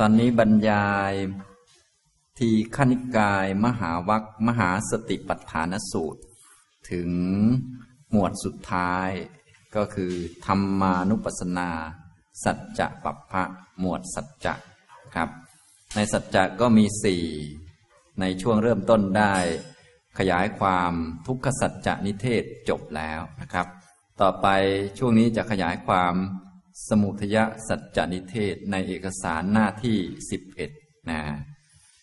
ตอนนี้บรรยาย ทีขณิกายมหาวัคมหาสติปัฏฐานสูตร ถึงหมวดสุดท้าย ก็คือ ธรรมานุปัสสนา สัจจะปัปพะหมวดสัจจะครับ ในสัจจะก็มีสี่ในช่วงเริ่มต้นได้ ขยายความทุกขสัจจะนิเทศจบแล้วนะครับ ต่อไปช่วงนี้จะขยายความ สมุทยสัจจนิเทศในเอกสารหน้าที่11นะ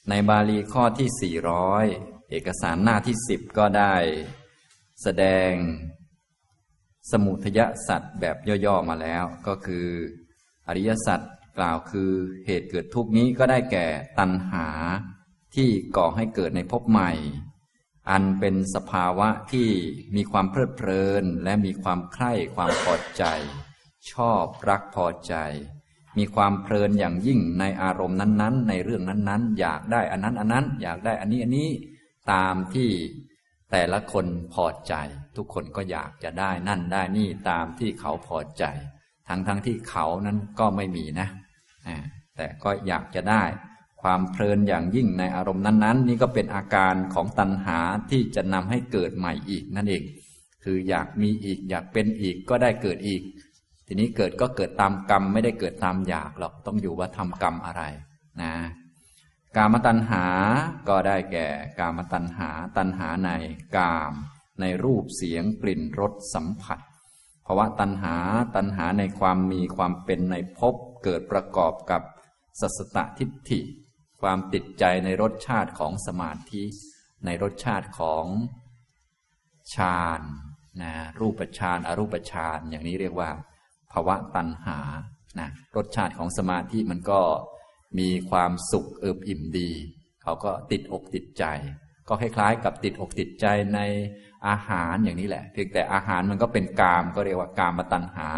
ในบาลีข้อที่400เอกสารหน้าที่10ก็ได้ แสดง สมุทยสัจแบบย่อๆมาแล้ว ก็คือ อริยสัจกล่าวคือเหตุเกิดทุกนี้ก็ได้แก่ตัณหาที่ก่อให้เกิดในภพใหม่ อันเป็นสภาวะที่มีความเพลิดเพลินและมีความใคร่ความพอใจ ชอบรักพอใจ มีความเพลินอย่างยิ่งในอารมณ์นั้นๆ ในเรื่องนั้นๆ อยากได้อันนั้นอันนั้น อยากได้อันนี้อันนี้ตามที่แต่ละคนพอใจ ทุกคนก็อยากจะได้นั่นได้นี่ตามที่เขาพอใจ ทั้งๆทที่เขานั้นก็ไม่มีนะแต่ก็อยากจะได้ ความเพลินอย่างยิ่งในอารมณ์นั้น ๆ นี่ก็เป็นอาการของตัณหาที่จะนำให้เกิดใหม่อีกนั่นเอง คืออยากมีอีกอยากเป็นอีกก็ได้เกิดอีก ทีนี้เกิดก็เกิดตามกรรมไม่ได้เกิดตามอยากหรอกต้องอยู่ว่าทำกรรมอะไรนะกามตัณหาก็ได้แก่ กามตัณหาตัณหาในกาม ในรูปเสียงกลิ่นรสสัมผัสภาวะตัณหาตัณหาในความมีความเป็นในภพเกิดประกอบกับสัสตทิฏฐิ ความติดใจในรสชาติของสมาธิ ในรสชาติของฌานนะรูปฌานอรูปฌานอย่างนี้เรียกว่า ภาวะตัณหานะรสชาติของสมาธิมันก็มีความสุขเอิบอิ่มดี เขาก็ติดอกติดใจ ก็คล้ายๆกับติดอกติดใจในอาหารอย่างนี้แหละเพียงแต่อาหารมันก็เป็นกาม ก็เรียกว่ากามตัณหา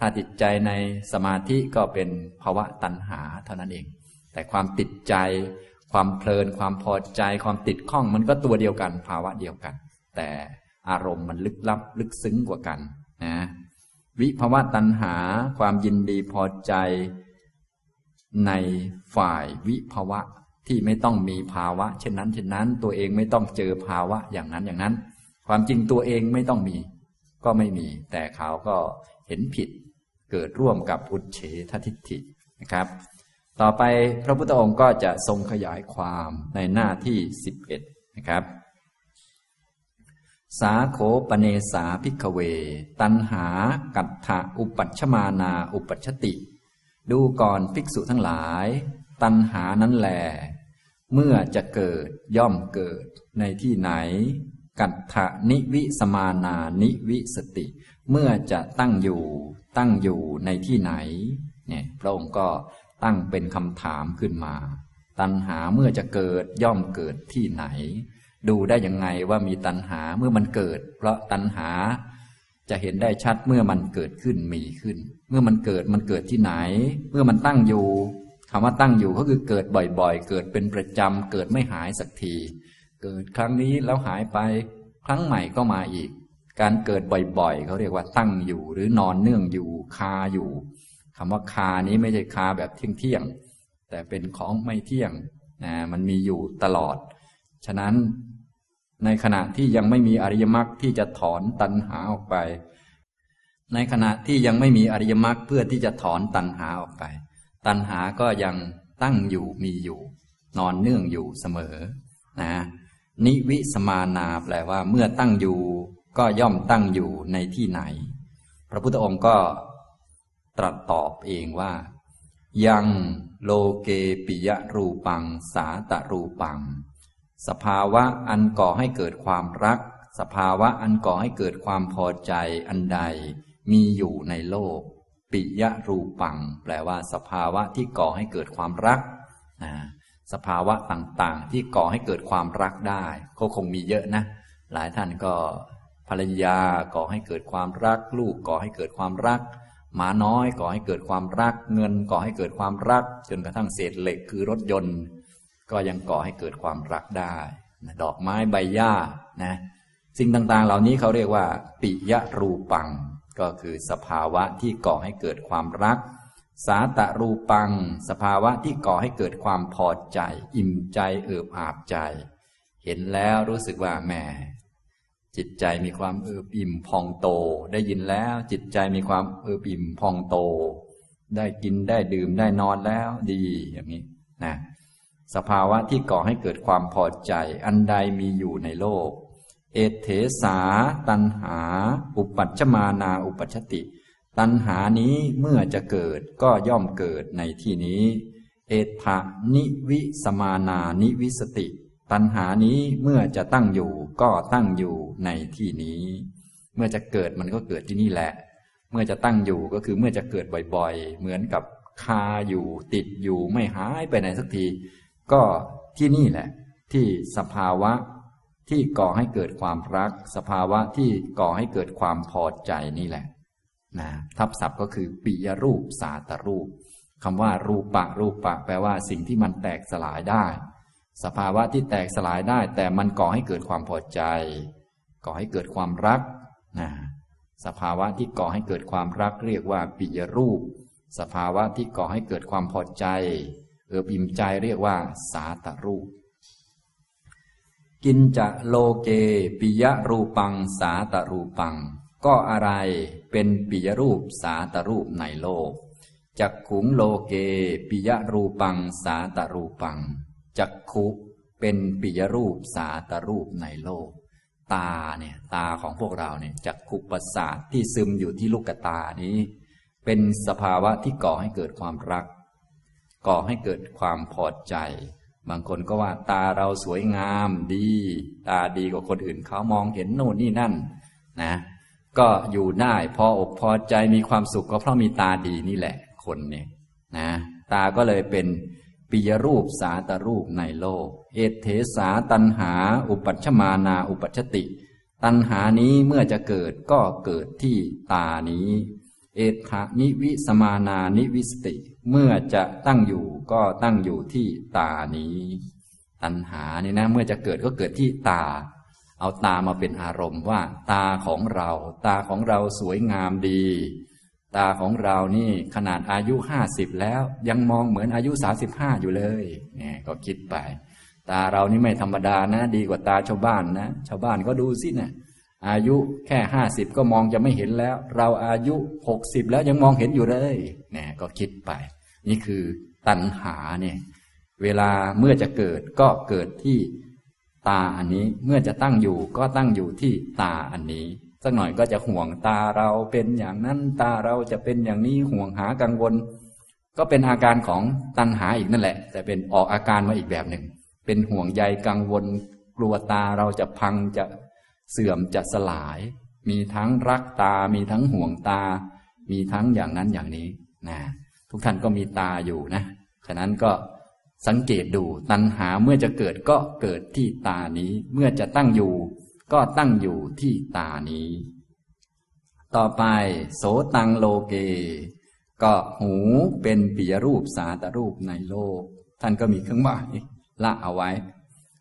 ถ้าติดใจในสมาธิก็เป็นภาวะตัณหาเท่านั้นเอง แต่ความติดใจ ความเพลิน ความพอใจ ความติดข้องมันก็ตัวเดียวกัน ภาวะเดียวกัน แต่อารมณ์มันลึกลับลึกซึ้งกว่ากันนะ วิภวะตัณหาความยินดีพอใจ ในฝ่ายวิภวะที่ไม่ต้องมีภาวะ เช่นนั้น เช่นนั้น ตัวเองไม่ต้องเจอภาวะอย่างนั้นอย่างนั้น ความจริงตัวเองไม่ต้องมี ก็ไม่มี แต่เขาก็เห็นผิดเกิดร่วมกับอุเฉททิฏฐินะครับ ต่อไปพระพุทธองค์ก็จะทรงขยายความในหน้าที่ 11 นะครับ สาโขปเนสาพิกเว ตันหากัตถะอุปัชมานาอุปัชติ ดูก่อนภิกษุทั้งหลาย ตันหานั้นแหลเมื่อจะเกิดย่อมเกิดในที่ไหน กัตถะนิวิสมานานิวิสติ เมื่อจะตั้งอยู่ ตั้งอยู่ในที่ไหนเนี่ยพระองค์ก็ตั้งเป็นคำถามขึ้นมา ตัณหาเมื่อจะเกิดย่อมเกิดที่ไหน ดูได้ยังไงว่ามีตัณหาเมื่อมันเกิด เพราะตัณหาจะเห็นได้ชัดเมื่อมันเกิดขึ้นมีขึ้น เมื่อมันเกิดมันเกิดที่ไหน เมื่อมันตั้งอยู่คำว่าตั้งอยู่ก็คือเกิดบ่อยๆ เกิดเป็นประจำเกิดไม่หายสักที เกิดครั้งนี้แล้วหายไป ครั้งใหม่ก็มาอีก การเกิดบ่อยๆเขาเรียกว่าตั้งอยู่ หรือนอนเนื่องอยู่คาอยู่คำว่าคานี้ไม่ใช่คาแบบเที่ยงๆแต่เป็นของไม่เที่ยงนะมันมีอยู่ตลอด ฉะนั้น ในขณะที่ยังไม่มีอริยมรรคที่จะถอนตัณหาออกไป ในขณะที่ยังไม่มีอริยมรรคเพื่อที่จะถอนตัณหาออกไป ตัณหาก็ยังตั้งอยู่มีอยู่ นอนเนื่องอยู่เสมอนะนิวิสมานาแปลว่า เมื่อตั้งอยู่ ก็ย่อมตั้งอยู่ในที่ไหน พระพุทธองค์ก็ตรัสตอบเองว่า ยังโลเกปิยรูปัง สาตรูปัง สภาวะอันก่อให้เกิดความรัก สภาวะอันก่อให้เกิดความพอใจอันใด มีอยู่ในโลก ปิยรูปัง แปลว่า สภาวะที่ก่อให้เกิดความรักนะสภาวะต่างๆ ที่ก่อให้เกิดความรักได้ ก็คงมีเยอะนะ หลายท่านก็ภรรยาก่อให้เกิดความรัก ลูกก่อให้เกิดความรัก หมาน้อยก่อให้เกิดความรัก เงินก่อให้เกิดความรัก จนกระทั่งเศษเหล็กคือรถยนต์ ก็ยังก่อให้เกิดความรักได้ดอกไม้ใบหญ้านะสิ่งต่างๆ เหล่านี้เขาเรียกว่า ปิยรูปัง ก็คือสภาวะที่ก่อให้เกิดความรัก สาตรูปัง สภาวะที่ก่อให้เกิดความพอใจ อิ่มใจเอิบอาบใจ เห็นแล้วรู้สึกว่าแหมจิตใจมีความเอิบอิ่มพองโต ได้ยินแล้วจิตใจมีความเอิบอิ่มพองโต ได้กินได้ดื่มได้นอนแล้วดีอย่างนี้นะ สภาวะที่ก่อให้เกิดความพอใจ อันใดมีอยู่ในโลก เอตเถสา ตัณหา อุปปัชชมานา อุปปัชชติ ตัณหานี้เมื่อจะเกิดก็ย่อมเกิดในที่นี้ เอตถะนิวิสมานานิวิสติ ตัณหานี้เมื่อจะตั้งอยู่ก็ตั้งอยู่ในที่นี้ เมื่อจะเกิดมันก็เกิดที่นี่แหละ เมื่อจะตั้งอยู่ก็คือเมื่อจะเกิดบ่อยๆ เหมือนกับคาอยู่ติดอยู่ไม่หายไปไหนสักที ก็ที่นี่แหละ ที่สภาวะที่ก่อให้เกิดความรัก สภาวะที่ก่อให้เกิดความพอใจนี่แหละนะทับศัพท์ก็คือปิยรูปสาตรูปคำว่ารูปะรูปะ แปลว่าสิ่งที่มันแตกสลายได้ สภาวะที่แตกสลายได้ แต่มันก่อให้เกิดความพอใจ ก่อให้เกิดความรักนะสภาวะที่ก่อให้เกิดความรักเรียกว่าปิยรูป สภาวะที่ก่อให้เกิดความพอใจ เออบิ่มใจเรียกว่า สาตรูป กินจะโลเกปิยรูปัง สาตรูปัง ก็อะไรเป็นปิยรูปสาตรูปในโลกจักขุงโลเกปิยรูปัง สาตรูปังจักขุเป็นปิยรูปสาตรูปในโลก ตาเนี่ยตาของพวกเราเนี่ยจักขุประสาทที่ซึมอยู่ที่ลูกตานี้ เป็นสภาวะที่ก่อให้เกิดความรัก ก่อให้เกิดความพอใจ บางคนก็ว่าตาเราสวยงามดี ตาดีกว่าคนอื่นเขามองเห็นโน่นนี่นั่น นะ ก็อยู่ได้พออกพอใจมีความสุขก็เพราะมีตาดีนี่แหละ คนเนี่ยนะ ตาก็เลยเป็นปิยรูปสาตรูปในโลก เอตเถสาตัณหา อุปปัชชมานา อุปปัชชติ ตัณหานี้เมื่อจะเกิดก็เกิดที่ตานี้ เอตถะ นิวิสมานานิวิสติ เมื่อจะตั้งอยู่ก็ตั้งอยู่ที่ตานี้ ตัณหานี่นะ เมื่อจะเกิดก็เกิดที่ตา เอาตามาเป็นอารมณ์ว่า ตาของเรา ตาของเราสวยงามดี ตาของเรานี่ขนาดอายุห้าสิบแล้วยังมองเหมือนอายุสาสิบห้าอยู่เลยเนี่ยก็คิดไป ตาเรานี่ไม่ธรรมดานะ ดีกว่าตาชาวบ้านนะชาวบ้านก็ดูสินะ อายุแค่ห้าสิบก็มองจะไม่เห็นแล้ว เราอายุหกสิบแล้วยังมองเห็นอยู่เลยเนี่ยก็คิดไป นี่คือตัณหาเนี่ยเวลาเมื่อจะเกิดก็เกิดที่ตาอันนี้เมื่อจะตั้งอยู่ก็ตั้งอยู่ที่ตาอันนี้ สักหน่อยก็จะห่วงตาเราเป็นอย่างนั้นตาเราจะเป็นอย่างนี้ห่วงหากังวล ก็เป็นอาการของตัณหาอีกนั่นแหละ แต่เป็นออกอาการมาอีกแบบหนึ่ง เป็นห่วงใยกังวล กลัวตาเราจะพังจะ เสื่อมจะสลาย มีทั้งรักตา มีทั้งห่วงตา มีทั้งอย่างนั้นอย่างนี้นะทุกท่านก็มีตาอยู่นะ ฉะนั้นก็สังเกตดูตัณหาเมื่อจะเกิดก็เกิดที่ตานี้ เมื่อจะตั้งอยู่ ก็ตั้งอยู่ที่ตานี้ ต่อไป โสตังโลเก ก็หูเป็นปิยรูปสาตรูปในโลก ท่านก็มีเครื่องหมายละเอาไว้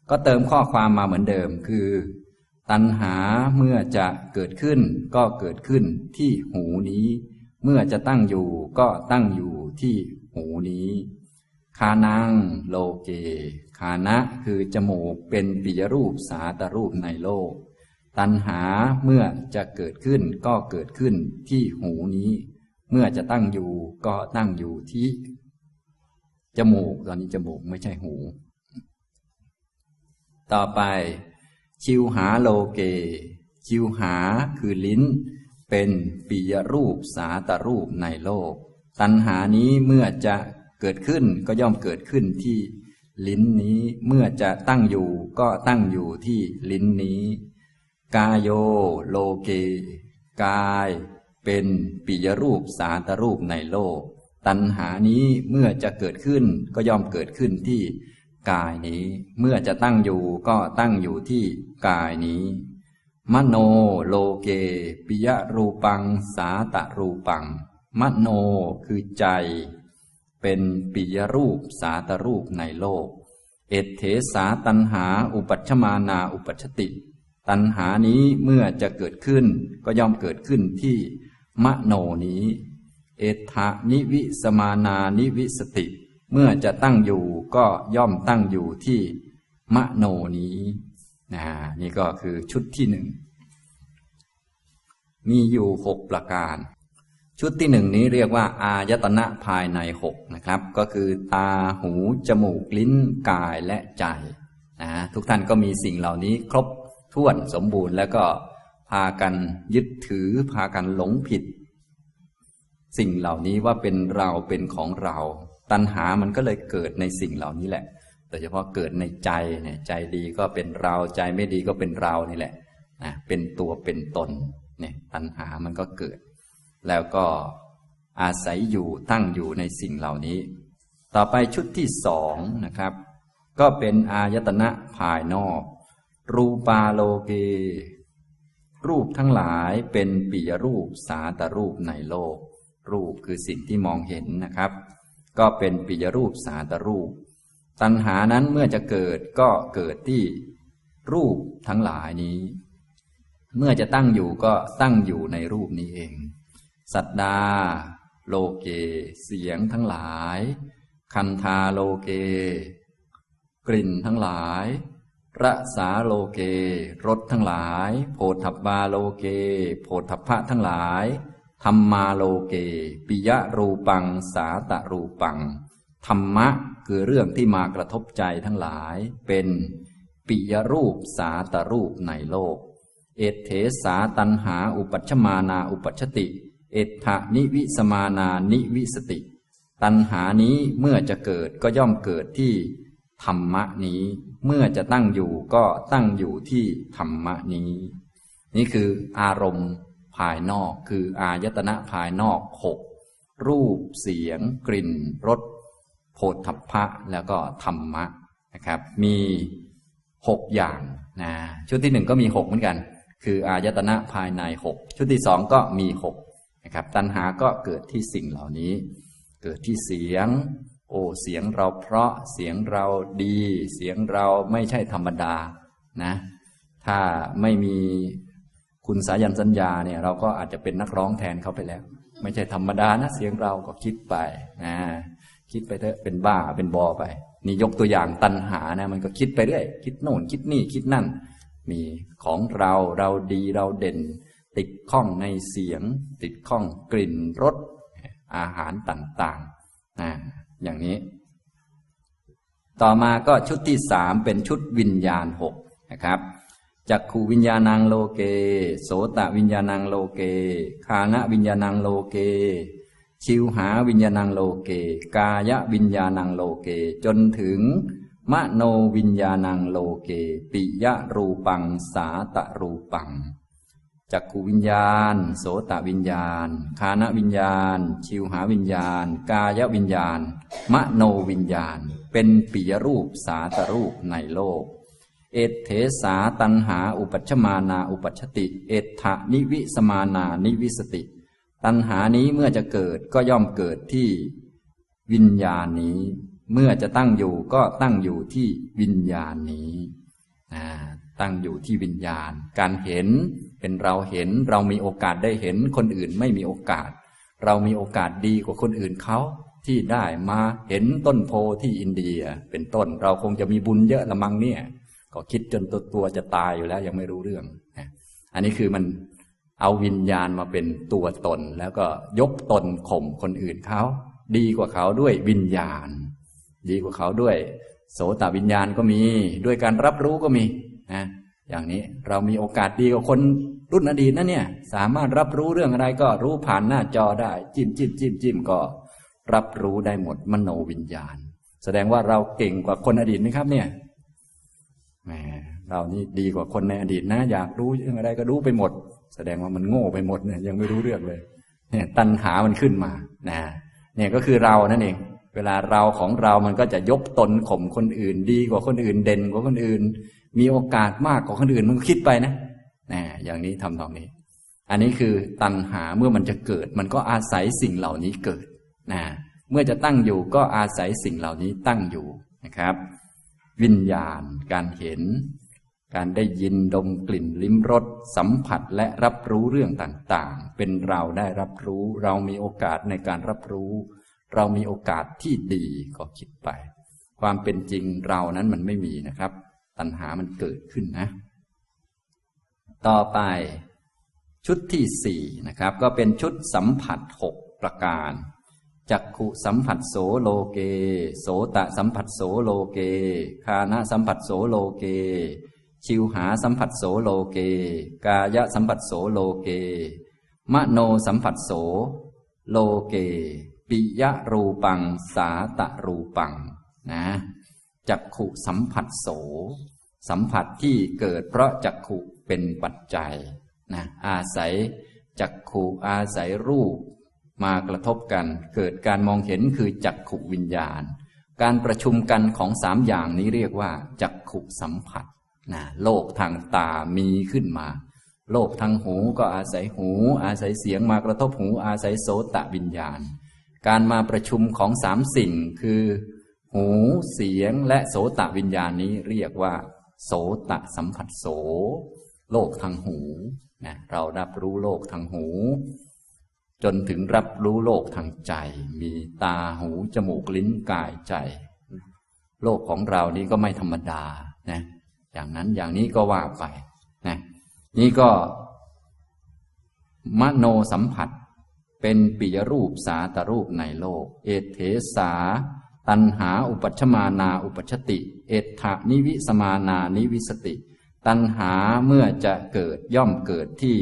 ก็เติมข้อความมาเหมือนเดิมคือ ตัณหาเมื่อจะเกิดขึ้นก็เกิดขึ้นที่หูนี้ เมื่อจะตั้งอยู่ก็ตั้งอยู่ที่หูนี้ คานังโลเก คานะคือจมูกเป็นปิยรูปสาตรูปในโลก ตัณหาเมื่อจะเกิดขึ้นก็เกิดขึ้นที่หูนี้ เมื่อจะตั้งอยู่ก็ตั้งอยู่ที่ จมูกตอนนี้จมูกไม่ใช่หู ต่อไป ชิวหาโลเก ชิวหาคือลิ้น เป็นปิยรูปสาตรูปในโลก ตัณหานี้เมื่อจะเกิดขึ้นก็ย่อมเกิดขึ้นที่ลิ้นนี้เมื่อจะตั้งอยู่ก็ตั้งอยู่ที่ลิ้นนี้ กายโยโลเก กาย เป็นปิยรูปสาตรูปในโลก ตัณหานี้เมื่อจะเกิดขึ้นก็ย่อมเกิดขึ้นที่ กายนี้ เมื่อจะตั้งอยู่ก็ตั้งอยู่ที่กายนี้ มโนโลเกปิยรูปัง สาตรูปัง มโนคือใจ เป็นปิยรูปสาตรูปในโลก เอตเถสาตัณหาอุปปัชชมานาอุปปัชชติ ตัณหานี้เมื่อจะเกิดขึ้นก็ย่อมเกิดขึ้นที่มโนนี้ เอตถะนิวิสมานานิวิสติ เมื่อจะตั้งอยู่ก็ย่อมตั้งอยู่ที่มโนนี้นะนี่ก็คือชุดที่หนึ่ง มีอยู่หกประการ ชุดที่หนึ่งนี้เรียกว่า อายตนะภายในหกนะครับ ก็คือตาหู จมูก ลิ้นกายและใจนะทุกท่านก็มีสิ่งเหล่านี้ครบถ้วนสมบูรณ์แล้วก็พากันยึดถือพากันหลงผิด สิ่งเหล่านี้ว่าเป็นเราเป็นของเรา ตัณหามันก็เลยเกิดในสิ่งเหล่านี้แหละ โดยเฉพาะเกิดในใจเนี่ยใจดีก็เป็นเรา ใจไม่ดีก็เป็นเรานี่แหละนะเป็นตัวเป็นตนเนี่ยตัณหามันก็เกิด แล้วก็อาศัยอยู่ตั้งอยู่ในสิ่งเหล่านี้ ต่อไปชุดที่สองนะครับ ก็เป็นอายตนะภายนอก รูปาโลเก รูปทั้งหลายเป็นปิยรูปสาตรูปในโลก รูปคือสิ่งที่มองเห็นนะครับ ก็เป็นปิยรูปสาตรูป ตัณหานั้นเมื่อจะเกิดก็เกิดที่รูปทั้งหลายนี้ เมื่อจะตั้งอยู่ก็ตั้งอยู่ในรูปนี้เอง สัตดา โลเก เสียงทั้งหลาย คันธาโลเก กลิ่นทั้งหลายรสาโลเกรสทั้งหลาย โผฏฐัพพาโลเก โผฏฐัพพะทั้งหลาย ธัมมาโลเก ปิยะรูปัง สาตรูปัง ธรรมะคือเรื่องที่มากระทบใจทั้งหลาย เป็นปิยรูปสาตรูปในโลก เอตเถสาตัณหาอุปปัชชมานาอุปปัชชติ เอตถะนิวิสมานานิวิสติ ตัณหานี้เมื่อจะเกิดก็ย่อมเกิดที่ธรรมะนี้ เมื่อจะตั้งอยู่ก็ตั้งอยู่ที่ธรรมะนี้ นี่คืออารมณ์ ภายนอก คืออายตนะภายนอกหกรูปเสียง กลิ่นรสโผฏฐัพพะแล้วก็ธรรมะนะครับ มีหกอย่างนะชุดที่หนึ่งก็มีหกเหมือนกัน คืออายตนะภายในหกชุดที่สองก็มีหกนะครับ ตัณหาก็เกิดที่สิ่งเหล่านี้ เกิดที่เสียง โอ้เสียงเราเพราะเสียงเราดี เสียงเราไม่ใช่ธรรมดานะ ถ้าไม่มี คุณสายันสัญญาเนี่ยเราก็อาจจะเป็นนักร้องแทนเขาไปแล้ว ไม่ใช่ธรรมดานะเสียงเราก็คิดไปนะคิดไปเถอะเป็นบ้าเป็นบอไป นี่ยกตัวอย่างตัณหานะมันก็คิดไปเรื่อยคิดโน่นคิดนี่คิดนั่น มีของเราเราดีเราเด่น ติดข้องในเสียง ติดข้องกลิ่นรสอาหารต่างๆนะอย่างนี้ ต่อมาก็ชุดที่สามเป็นชุดวิญญาณหกนะครับ จักขูวิญญาณังโลเก โสตวิญญาณังโลเก คานะวิญญาณังโลเก ชิวหาวิญญาณังโลเก กายวิญญาณังโลเก จนถึงมโนวิญญาณังโลเก ปิยะรูปังสาตรูปังจักขูวิญญาณ โสตวิญญาณ คานวิญญาณ ชิวหาวิญญาณ กายวิญญาณ มโนวิญญาณ เป็นปิยรูปสาตรูปในโลก เอเถสาตันหาอุปัชมานาอุปัชติ เอถะนิวิสมานานิวิสติ ตันหานี้เมื่อจะเกิดก็ย่อมเกิดที่วิญญาณนี้ เมื่อจะตั้งอยู่ก็ตั้งอยู่ที่วิญญาณนี้ตั้งอยู่ที่วิญญาณ การเห็นเป็นเราเห็นเรามีโอกาสได้เห็นคนอื่นไม่มีโอกาส เรามีโอกาสดีกว่าคนอื่นเขาที่ได้มาเห็นต้นโพที่อินเดียเป็นต้นเราคงจะมีบุญเยอะละมังเนี่ย ก็คิดจนตัวตัวจะตายอยู่แล้วยังไม่รู้เรื่อง อันนี้คือมันเอาวิญญาณมาเป็นตัวตน แล้วก็ยกตนข่มคนอื่นเขา ดีกว่าเขาด้วยวิญญาณ ดีกว่าเขาด้วย โสตวิญญาณก็มี ด้วยการรับรู้ก็มีนะอย่างนี้เรามีโอกาสดีกว่าคนรุ่นอดีตนะเนี่ย สามารถรับรู้เรื่องอะไรก็รู้ผ่านหน้าจอได้ จิ้มจิ้มจิ้มจิ้มก็ รับรู้ได้หมดมโนวิญญาณ แสดงว่าเราเก่งกว่าคนอดีตนะครับเนี่ย เรานี่ดีกว่าคนในอดีตนะ อยากรู้เรื่องอะไรก็รู้ไปหมด แสดงว่ามันโง่ไปหมดเนี่ยยังไม่รู้เรื่องเลย เนี่ย ตัณหามันขึ้นมานะเนี่ยก็คือเรานั่นเอง เวลาเราของเรามันก็จะยกตนข่มคนอื่น ดีกว่าคนอื่นเด่นกว่าคนอื่น มีโอกาสมากกว่าคนอื่นมันก็คิดไปนะนะอย่างนี้ทำตรงนี้ อันนี้คือตัณหาเมื่อมันจะเกิด มันก็อาศัยสิ่งเหล่านี้เกิดนะเมื่อจะตั้งอยู่ก็อาศัยสิ่งเหล่านี้ตั้งอยู่นะครับ วิญญาณ การเห็น การได้ยินดมกลิ่นลิ้มรสสัมผัสและรับรู้เรื่องต่างๆ เป็นเราได้รับรู้ เรามีโอกาสในการรับรู้ เรามีโอกาสที่ดีก็คิดไป ความเป็นจริงเรานั้นมันไม่มีนะครับ ตัณหามันเกิดขึ้นนะ ต่อไปชุดที่สี่นะครับ ก็เป็นชุดสัมผัสหกประการ จักขุสัมผัสโสโลเก โสตะสัมผัสโสโลเก ฆานะสัมผัสโสโลเก ชิวหาสัมผัสโสโลเก กายสัมผัสโสโลเก มโนสัมผัสโสโลเก ปิยะรูปัง สาตะรูปัง นะจักขุสัมผัสโส สัมผัสที่เกิดเพราะจักขุเป็นปัจจัยนะอาศัยจักขุอาศัยรูป มากระทบกัน เกิดการมองเห็นคือจักขุวิญญาณ การประชุมกันของสามอย่างนี้เรียกว่าจักขุสัมผัสนะโลกทางตามีขึ้นมา โลกทางหูก็อาศัยหู อาศัยเสียงมากระทบหู อาศัยโสตวิญญาณ การมาประชุมของสามสิ่งคือ หูเสียงและโสตวิญญาณนี้เรียกว่า โสตสัมผัสโส โลกทางหูนะเรารับรู้โลกทางหู จนถึงรับรู้โลกทางใจ มีตาหู จมูกลิ้นกายใจ โลกของเรานี้ก็ไม่ธรรมดานะอย่างนั้นอย่างนี้ก็ว่าไปนะนี่ก็ มโนสัมผัส เป็นปิยรูปสาตรูปในโลก เอตเถสา ตัณหาอุปปัชชมานาอุปปัชชติ เอตถะ นิวิสมานานิวิสติ ตันหาเมื่อจะเกิดย่อมเกิดที่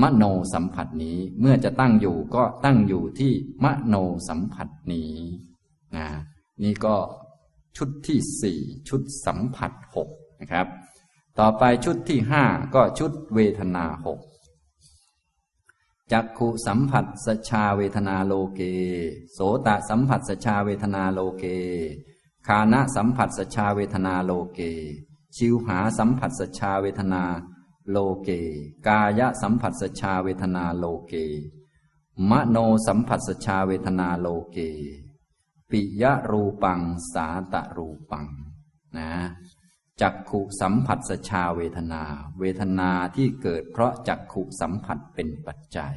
มโนสัมผัสนี้เมื่อจะตั้งอยู่ก็ตั้งอยู่ที่มโนสัมผัสนี้นะนี่ก็ชุดที่สี่ชุดสัมผัสหกนะครับ ต่อไปชุดที่ห้าก็ชุดเวทนาหกจักขุสัมผัสสชาเวทนาโลเก โสตสัมผัสสชาเวทนาโลเก คานะสัมผัสสชาเวทนาโลเก ชิวหาสัมผัสสชาเวทนาโโลเก กายสัมผัสชาเวทนาโลเก มโนสัมผัสชาเวทนาโลเก ปิยรูปังสาตรูปัง นะจักขุสัมผัสสชาเวทนา เวทนาที่เกิดเพราะจักขุสัมผัสเป็นปัจจัย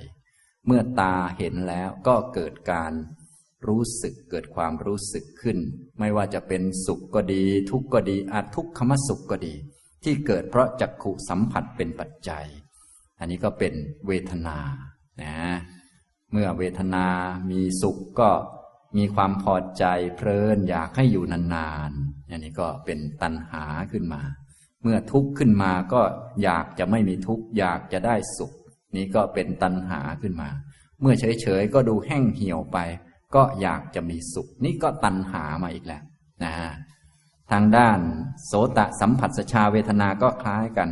เมื่อตาเห็นแล้วก็เกิดการรู้สึกเกิดความรู้สึกขึ้น ไม่ว่าจะเป็นสุขก็ดี ทุกข์ก็ดีอาทุกขมสุขก็ดี ที่เกิดเพราะจักขุสัมผัสเป็นปัจจัย อันนี้ก็เป็นเวทนานะเมื่อเวทนามีสุขก็มีความพอใจเพลินอยากให้อยู่นานๆอันนี้ก็เป็นตัณหาขึ้นมา เมื่อทุกข์ขึ้นมาก็อยากจะไม่มีทุกข์อยากจะได้สุข นี่ก็เป็นตัณหาขึ้นมา เมื่อเฉยๆก็ดูแห้งเหี่ยวไป ก็อยากจะมีสุข นี่ก็ตัณหามาอีกแล้วนะ ทางด้านโสตะสัมผัสชาเวทนาก็คล้ายกัน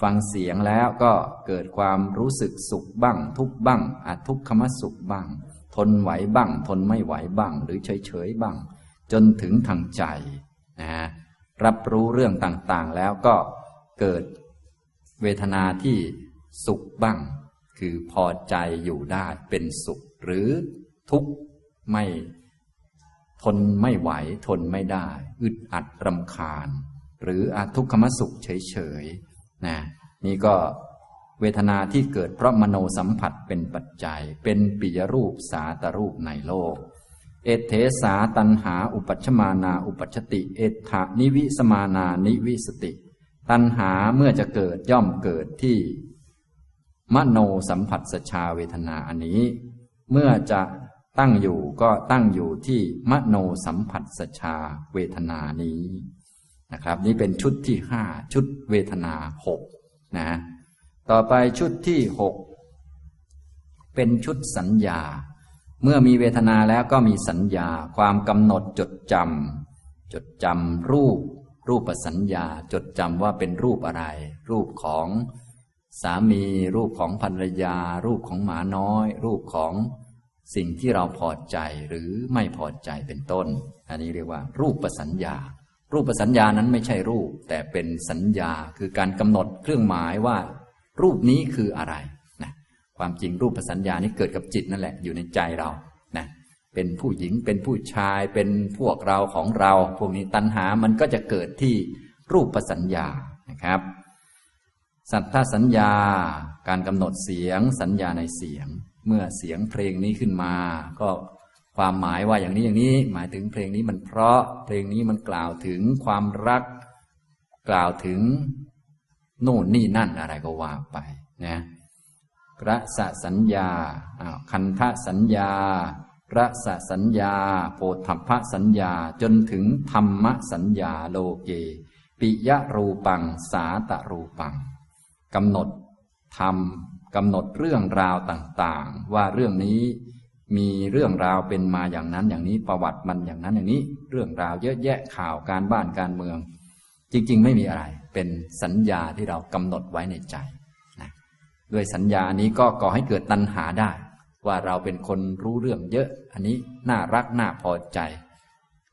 ฟังเสียงแล้วก็เกิดความรู้สึกสุขบ้าง ทุกบ้างอาทุกขมสุขบ้าง ทนไหวบ้าง ทนไม่ไหวบ้าง หรือเฉยเฉยบ้าง จนถึงทางใจนะรับรู้เรื่องต่างๆแล้วก็เกิดเวทนาที่สุขบ้าง คือพอใจอยู่ได้เป็นสุข หรือทุกข์ไม่ ทนไม่ไหวทนไม่ได้ อึดอัดรำคาญ หรืออาทุกขมสุขเฉยๆนะนี่ก็เวทนาที่เกิดเพราะมโนสัมผัสเป็นปัจจัย เป็นปิยรูปสาตรูปในโลก เอเทสาตันหาอุปัชมานาอุปัชติ เอถานิวิสมานานิวิสติ ตันหาเมื่อจะเกิดย่อมเกิดที่ มโนสัมผัสสชาเวทนาอันนี้ เมื่อจะ ตั้งอยู่ก็ตั้งอยู่ที่มโนสัมผัสสชาเวทนานี้นะครับ นี่เป็นชุดที่ห้าชุดเวทนาหกนะต่อไปชุดที่หกเป็นชุดสัญญา เมื่อมีเวทนาแล้วก็มีสัญญา ความกำหนดจดจำจดจำรูป รูปสัญญา จดจำว่าเป็นรูปอะไร รูปของสามี รูปของภรรยา รูปของหมาน้อย รูปของ สิ่งที่เราพอใจหรือไม่พอใจเป็นต้น อันนี้เรียกว่า รูปประสัญญา รูปประสัญญานั้นไม่ใช่รูป แต่เป็นสัญญาคือการกำหนดเครื่องหมายว่า รูปนี้คืออะไรนะความจริงรูปประสัญญานี้เกิดกับจิตนั่นแหละอยู่ในใจเรานะเป็นผู้หญิงเป็นผู้ชายเป็นพวกเราของเรา พวกนี้ตัณหามันก็จะเกิดที่รูปประสัญญานะครับ สัทธสัญญา การกำหนดเสียงสัญญาในเสียง เมื่อเสียงเพลงนี้ขึ้นมา ก็ความหมายว่าอย่างนี้อย่างนี้ หมายถึงเพลงนี้มันเพราะเพลงนี้มันกล่าวถึงความรัก กล่าวถึงโน่นนี่นั่นอะไรก็ว่าไปนะรสสัญญาคันทสัญญารสสัญญา โพธพะสัญญาจนถึงธรรมสัญญาโลเก ปิยรูปัง สาตรูปังกำหนดธรรม กำหนดเรื่องราวต่างๆ ว่าเรื่องนี้มีเรื่องราวเป็นมาอย่างนั้นอย่างนี้ประวัติมันอย่างนั้นอย่างนี้ เรื่องราวเยอะแยะข่าวการบ้านการเมือง จริง ๆ ไม่มีอะไร เป็นสัญญาที่เรากำหนดไว้ในใจนะด้วยสัญญานี้ก็ก่อให้เกิดตัณหาได้ ว่าเราเป็นคนรู้เรื่องเยอะ อันนี้น่ารักน่าพอใจ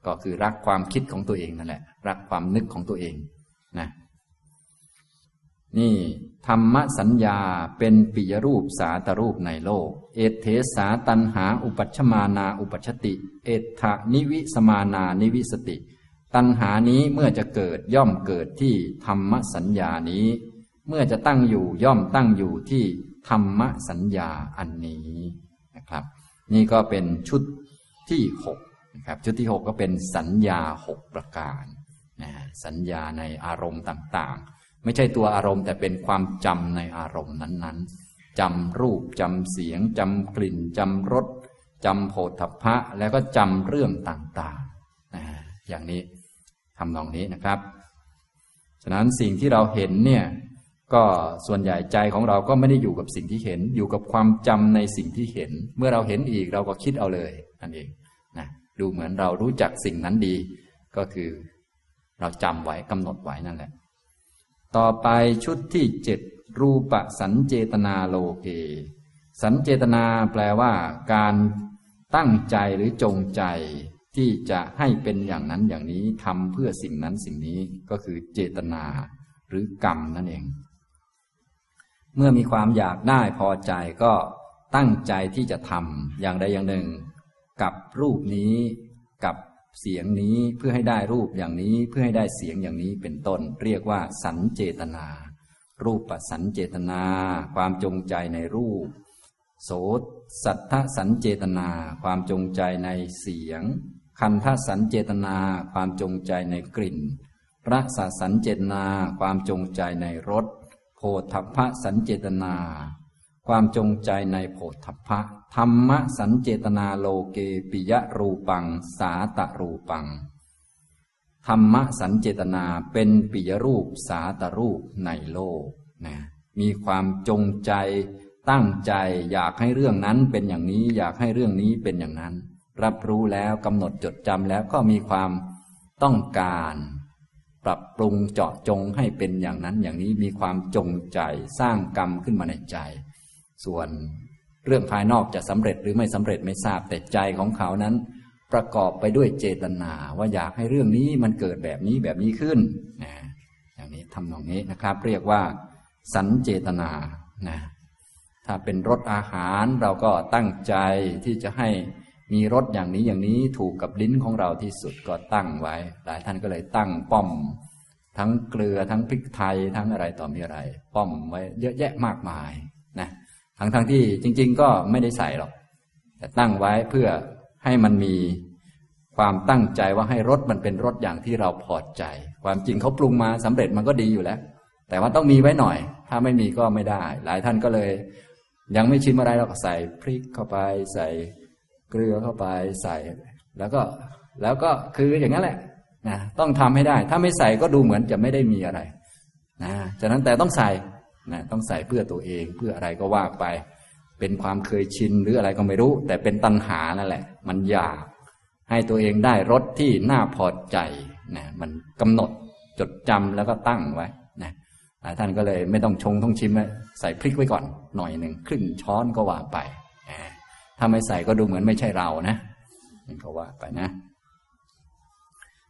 ก็คือรักความคิดของตัวเองนั่นแหละ รักความนึกของตัวเอง นี่ธรรมสัญญาเป็นปิยรูปสาตรูปในโลก เอเทสาตันหาอุปัชมานาอุปัชติ เอทะนิวิสมานานิวิสติ ตัณหานี้เมื่อจะเกิดย่อมเกิดที่ธรรมสัญญานี้ เมื่อจะตั้งอยู่ย่อมตั้งอยู่ที่ธรรมสัญญาอันนี้นะครับ นี่ก็เป็นชุดที่หกนะครับชุดที่หกก็เป็นสัญญาหกประการนะสัญญาในอารมณ์ต่างๆ ไม่ใช่ตัวอารมณ์แต่เป็นความจำในอารมณ์นั้นๆจำรูปจำเสียงจำกลิ่นจำรสจำโผฏฐัพพะ แล้วก็จำเรื่องต่างๆอย่างนี้ทำนองนี้นะครับ ฉะนั้นสิ่งที่เราเห็นเนี่ยก็ส่วนใหญ่ใจของเราก็ไม่ได้อยู่กับสิ่งที่เห็น อยู่กับความจำในสิ่งที่เห็น เมื่อเราเห็นอีกเราก็คิดเอาเลยนั่นเองนะดูเหมือนเรารู้จักสิ่งนั้นดี ก็คือเราจำไว้กำหนดไว้นั่นแหละ ต่อไปชุดที่เจ็ดรูปสัญเจตนาโลเก สัญเจตนาแปลว่า การตั้งใจหรือจงใจ ที่จะให้เป็นอย่างนั้นอย่างนี้ทำเพื่อสิ่งนั้นสิ่งนี้ก็คือเจตนาหรือกรรมนั่นเอง เมื่อมีความอยากได้พอใจก็ตั้งใจที่จะทำอย่างใดอย่างหนึ่ง กับรูปนี้ เสียงนี้เพื่อให้ได้รูปอย่างนี้เพื่อให้ได้เสียงอย่างนี้เป็นต้น เรียกว่า สัญเจตนา รูปสัญเจตนา ความจงใจในรูป โสสัทธสัญเจตนา ความจงใจในเสียง คันธสัญเจตนา ความจงใจในกลิ่นรสสัญเจตนา ความจงใจในรสโพธพสัญเจตนา ความจงใจในโพธพะ ธรรมสัญเจตนาโลเกปิยรูปัง สาตรูปัง ธรรมสัญเจตนาเป็นปิยรูปสาตรูปในโลกนะมีความจงใจตั้งใจอยากให้เรื่องนั้นเป็นอย่างนี้อยากให้เรื่องนี้เป็นอย่างนั้น รับรู้แล้วกำหนดจดจำแล้วก็มีความต้องการ ปรับปรุงเจาะจงให้เป็นอย่างนั้นอย่างนี้มีความจงใจสร้างกรรมขึ้นมาในใจ ส่วนเรื่องภายนอกจะสำเร็จหรือไม่สำเร็จไม่ทราบแต่ใจของเขานั้น ประกอบไปด้วยเจตนาว่าอยากให้เรื่องนี้มันเกิดแบบนี้แบบนี้ขึ้นนะอย่างนี้ทำตรงนี้นะครับ เรียกว่า สัญเจตนานะถ้าเป็นรสอาหารเราก็ตั้งใจที่จะให้มีรสอย่างนี้อย่างนี้ถูกกับลิ้นของเราที่สุดก็ตั้งไว้ หลายท่านก็เลยตั้งป้อม ทั้งเกลือทั้งพริกไทยทั้งอะไรต่อมีอะไร ป้อมไว้เยอะแยะมากมาย ทั้งทั้งที่จริง ๆ ก็ไม่ได้ใส่หรอก แต่ตั้งไว้เพื่อให้มันมีความตั้งใจว่าให้รสมันเป็นรสอย่างที่เราพอใจ ความจริงเขาปรุงมาสำเร็จมันก็ดีอยู่แล้ว แต่ว่าต้องมีไว้หน่อย ถ้าไม่มีก็ไม่ได้ หลายท่านก็เลย ยังไม่ชิมอะไรเราก็ใส่พริกเข้าไป ใส่เกลือเข้าไปใส่ แล้วก็แล้วก็คืออย่างนั้นแหละนะต้องทำให้ได้ ถ้าไม่ใส่ก็ดูเหมือนจะไม่ได้มีอะไรนะฉะนั้นแต่ต้องใส่ นะต้องใส่เพื่อตัวเองเพื่ออะไรก็ว่าไป เป็นความเคยชินหรืออะไรก็ไม่รู้ แต่เป็นตัณหานั่นแหละ มันอยากให้ตัวเองได้รสที่น่าพอใจนะมันกำหนดจดจำแล้วก็ตั้งไว้นะหลายท่านก็เลยไม่ต้องชงต้องชิมใส่พริกไว้ก่อนหน่อยหนึ่งครึ่งช้อนก็ว่าไปถ้าไม่ใส่ก็ดูเหมือนไม่ใช่เรานะนี่ก็ว่าไปนะ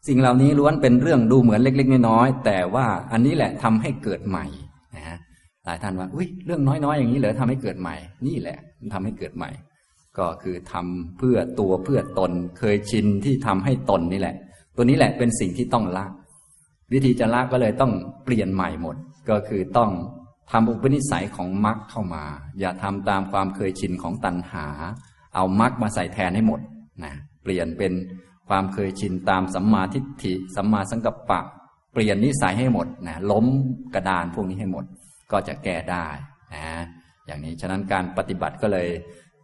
สิ่งเหล่านี้ล้วนเป็นเรื่องดูเหมือนเล็ก ๆ น้อยๆแต่ว่าอันนี้แหละทำให้เกิดใหม่นะ หลายท่านว่าอุ้ยเรื่องน้อยๆ อย่างนี้เหรอทำให้เกิดใหม่ นี่แหละมันทำให้เกิดใหม่ ก็คือทำเพื่อตัวเพื่อตน เคยชินที่ทำให้ตนนี่แหละ ตัวนี้แหละเป็นสิ่งที่ต้องละ วิธีจะละก็เลยต้องเปลี่ยนใหม่หมด ก็คือต้องทำอุปนิสัยของมรรคเข้ามา อย่าทำตามความเคยชินของตัณหา เอามรรคมาใส่แทนให้หมดนะเปลี่ยนเป็นความเคยชินตามสัมมาทิฏฐิสัมมาสังกัปปะ เปลี่ยนนิสัยให้หมดนะล้มกระดานพวกนี้ให้หมด ก็จะแก้ได้นะอย่างนี้ฉะนั้นการปฏิบัติก็เลย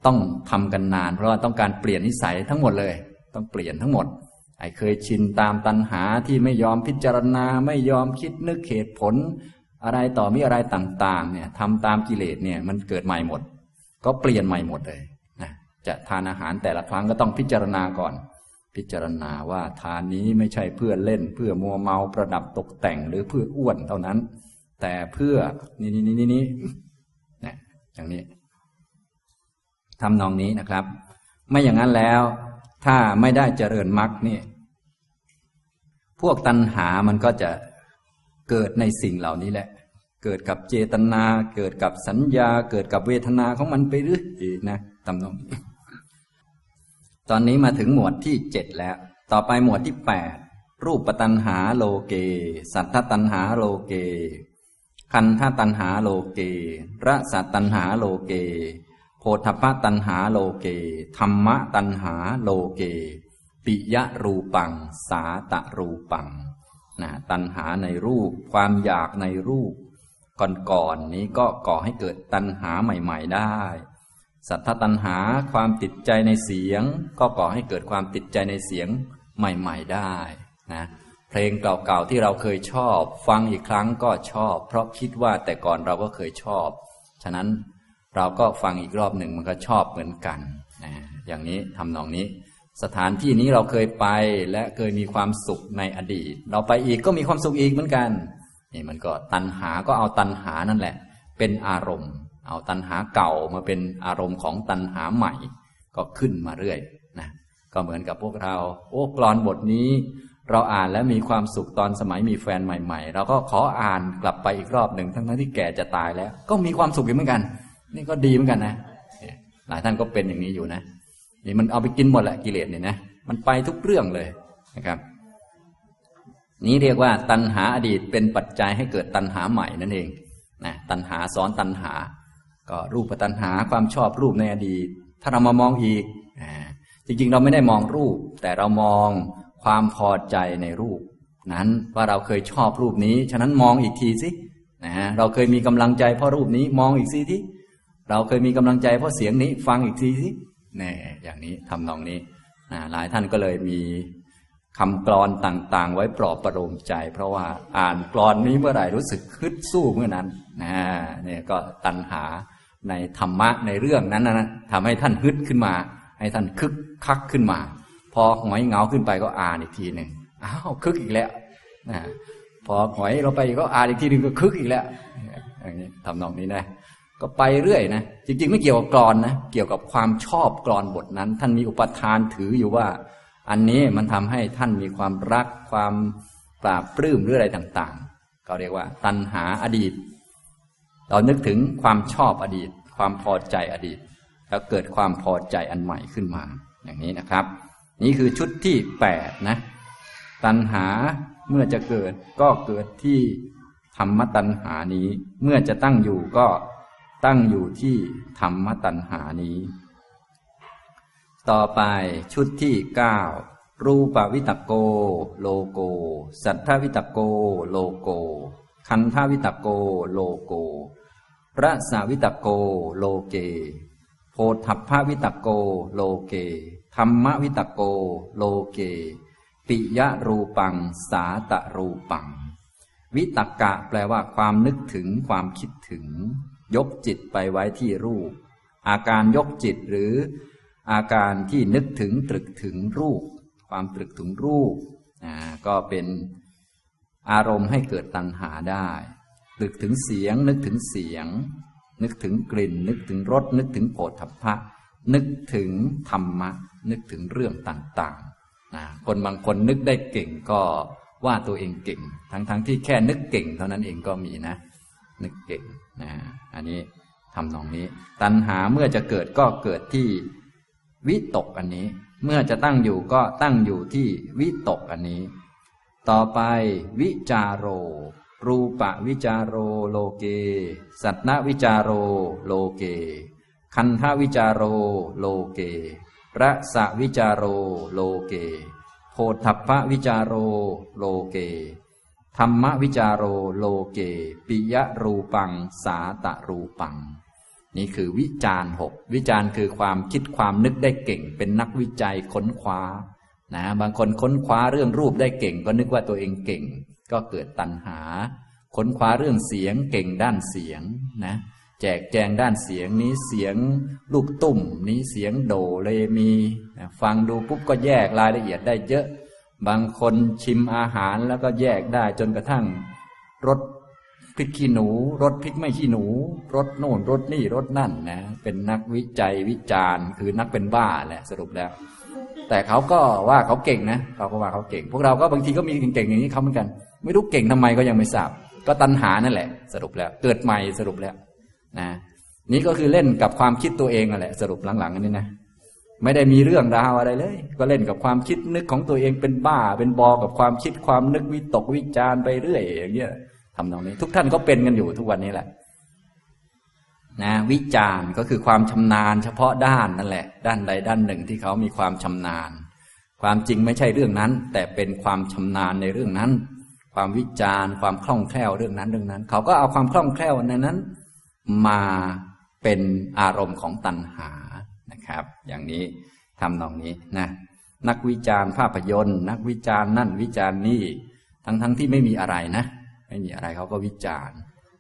ต้องทำกันนาน เพราะว่าต้องการเปลี่ยนนิสัยทั้งหมดเลย ต้องเปลี่ยนทั้งหมดไอ้เคยชินตามตัณหาที่ไม่ยอมพิจารณาไม่ยอมคิดนึกเหตุผล อะไรต่อมีอะไรต่างๆเนี่ยทำตามกิเลสเนี่ยมันเกิดใหม่หมด ก็เปลี่ยนใหม่หมดเลยนะจะทานอาหารแต่ละครั้งก็ต้องพิจารณาก่อน พิจารณาว่าทานนี้ไม่ใช่เพื่อเล่นเพื่อมัวเมาประดับตกแต่งหรือเพื่ออ้วนเท่านั้น แต่เพื่อนี่นี่นี่นี่นะอย่างนี้ทำนองนี้นะครับ ไม่อย่างนั้นแล้ว ถ้าไม่ได้เจริญมรรคนี่ พวกตัณหามันก็จะเกิดในสิ่งเหล่านี้แหละ เกิดกับเจตนา เกิดกับสัญญา เกิดกับเวทนาของมันไปเรื่อยนะตำนองตอนนี้มาถึงหมวดที่เจ็ดแล้ว ต่อไปหมวดที่แปดรูปตัณหาโลเก สัทธตัณหาโลเก คันธตัณหาโลเกระสัตตัณหาโลเก โพธพตัณหาโลเก ธรรมะตัณหาโลเก ปิยะรูปัง สาตะรูปังนะตัณหาในรูป ความอยากในรูป ก่อนๆนนี้ก็ก่อให้เกิดตัณหาใหม่ ๆได้ สัทธตัณหาความติดใจในเสียง ก็ก่อให้เกิดความติดใจในเสียงใหม่ ๆได้นะ เพลงเก่าๆที่เราเคยชอบ ฟังอีกครั้งก็ชอบ เพราะคิดว่าแต่ก่อนเราก็เคยชอบ ฉะนั้นเราก็ฟังอีกรอบหนึ่งมันก็ชอบเหมือนกันนะอย่างนี้ทำนองนี้ สถานที่นี้เราเคยไปและเคยมีความสุขในอดีต เราไปอีกก็มีความสุขอีกเหมือนกันนี่มันก็ตัณหาก็เอาตัณหานั่นแหละ เป็นอารมณ์ เอาตัณหาเก่ามาเป็นอารมณ์ของตัณหาใหม่ ก็ขึ้นมาเรื่อยนะก็เหมือนกับพวกเรา โอ้กรอนบทนี้ เราอ่านแล้วมีความสุขตอนสมัยมีแฟนใหม่ ๆ เราก็ขออ่านกลับไปอีกรอบหนึ่งทั้งๆที่แก่จะตายแล้ว ก็มีความสุขเหมือนกัน นี่ก็ดีเหมือนกันนะหลายท่านก็เป็นอย่างนี้อยู่นะนี่มันเอาไปกินหมดแหละกิเลสเนี่ยนะมันไปทุกเรื่องเลยนะครับ นี้เรียกว่า ตัณหาอดีตเป็นปัจจัยให้เกิดตัณหาใหม่นั่นเองนะตัณหาซ้อนตัณหา ก็รูปตัณหาความชอบรูปในอดีต ถ้าเรามามองอีกจริงๆ เราไม่ได้มองรูป แต่เรามอง ความพอใจในรูป นั้นว่าเราเคยชอบรูปนี้ ฉะนั้นมองอีกทีสินะฮะเราเคยมีกำลังใจเพราะรูปนี้มองอีกสิที่เราเคยมีกำลังใจเพราะเสียงนี้ฟังอีกทีสิแน่อย่างนี้ทำนองนี้นะหลายท่านก็เลยมีคำกรอนต่างๆ ไว้ปลอบประโลมใจ เพราะว่าอ่านกรอนนี้เมื่อไหร่รู้สึกคึดสู้เมื่อนั้นนะเนี่ยก็ตัณหาในธรรมะในเรื่องนั้นนะทำให้ท่านฮึดขึ้นมา ให้ท่านคึกคักขึ้นมา พอหอยเงาขึ้นไปก็อ่านอีกทีหนึ่งอ้าวคึกอีกแล้วนะพอหอยเราไปก็อ่านอีกทีหนึ่งก็คึกอีกแล้วอย่างนี้ทำนองนี้นะก็ไปเรื่อยนะจริง ๆ ไม่เกี่ยวกับกรอนนะเกี่ยวกับความชอบกรอนบทนั้น ท่านมีอุปทานถืออยู่ว่า อันนี้มันทำให้ท่านมีความรักความปราบปลื้มหรืออะไรต่างๆ ก็เรียกว่า ตัณหาอดีต เรานึกถึงความชอบอดีต ความพอใจอดีต แล้วเกิดความพอใจอันใหม่ขึ้นมา อย่างนี้นะครับ นี่คือชุดที่แปดนะ ตัณหาเมื่อจะเกิดก็เกิดที่ธรรมตัณหานี้ เมื่อจะตั้งอยู่ก็ตั้งอยู่ที่ธรรมตัณหานี้ ต่อไปชุดที่เก้ารูปวิตักโก โลเก สัททวิตักโก โลเก คันธวิตักโก โลเกรสวิตักโก โลเก โพธพวิตกโก โลเก รรมวิตโก โลเก ปิยะรูปัง สาตะรูปัง วิตกกะแปลว่าความนึกถึงความคิดถึง ยกจิตไปไว้ที่รูป อาการยกจิตหรือ อาการที่นึกถึงตรึกถึงรูป ความตรึกถึงรูปก็เป็นอารมณ์ให้เกิดตัณหาได้ตรึกถึงเสียง นึกถึงเสียง นึกถึงกลิ่น นึกถึงรสนึกถึงโผฏฐัพพะ นึกถึงธรรมะ นึกถึงเรื่องต่างๆคนบางคนนึกได้เก่งก็ว่าตัวเองเก่ง ทั้งๆทที่แค่นึกเก่งเท่านั้นเองก็มีนะ นึกเก่งนะอันนี้ทำนองนี้ ตัณหาเมื่อจะเกิดก็เกิดที่วิตกอันนี้ เมื่อจะตั้งอยู่ก็ตั้งอยู่ที่วิตกอันนี้ ต่อไปวิจารโร รูปะวิจารโรโลเก สัตนวิจารโรโลเก คันธวิจารโรโลเกระสะวิจารโรโลเก โพธัพพวิจารโรโลเก ธรรมวิจารโรโลเก ปิยรูปังสาตรูปัง นี่คือวิจารหกวิจารคือความคิดความนึกได้เก่ง เป็นนักวิจัยค้นคว้านะบางคนค้นคว้าเรื่องรูปได้เก่ง ก็นึกว่าตัวเองเก่ง ก็เกิดตัณหา ค้นคว้าเรื่องเสียงเก่งด้านเสียงนะ จกแจงด้านเสียงนี้เสียงลูกตุ่ม นี้เสียงโดเลมี ฟังดูปุ๊บก็แยกรายละเอียดได้เยอะ บางคนชิมอาหารแล้วก็แยกได้จนกระทั่งรสพริกขี้หนูรสพริกไม่ขี้หนูรสโน่นรสนี่รสนั่นนะเป็นนักวิจัยวิจารณ์ คือนักเป็นบ้าแหละสรุปแล้ว แต่เขาก็ว่าเขาเก่งนะเขาก็ว่าเขาเก่ง พวกเราก็บางทีก็มีเก่งๆอย่างนี้เขาเหมือนกัน ไม่รู้เก่งทำไมก็ยังไม่ทราบ ก็ตัณหานั่นแหละ สรุปแล้ว เกิดใหม่สรุปแล้ว นะนี่ก็คือเล่นกับความคิดตัวเองนั่นแหละ สรุปหลังๆอันนี้นะไม่ได้มีเรื่องราวอะไรเลย ก็เล่นกับความคิดนึกของตัวเองเป็นบ้า เป็นบอกับความคิดความนึกวิตกวิจารไปเรื่อยอย่างเงี้ยทำตรงนี้ ทุกท่านก็เป็นกันอยู่ทุกวันนี้แหละ นะ วิจารก็คือความชำนาญ เฉพาะด้านนั่นแหละ ด้านใดด้านหนึ่งที่เขามีความชำนาญ ความจริงไม่ใช่เรื่องนั้น แต่เป็นความชำนาญในเรื่องนั้น ความวิจารความคล่องแคล่วเรื่องนั้นเรื่องนั้น เขาก็เอาความคล่องแคล่วในนั้น มาเป็นอารมณ์ของตัณหานะครับ อย่างนี้ทำนองนี้นะนักวิจารณ์ภาพยนตร์ นักวิจารณ์นั่นวิจารณ์นี่ทั้งทั้งที่ไม่มีอะไรนะ ไม่มีอะไรเขาก็วิจารณ์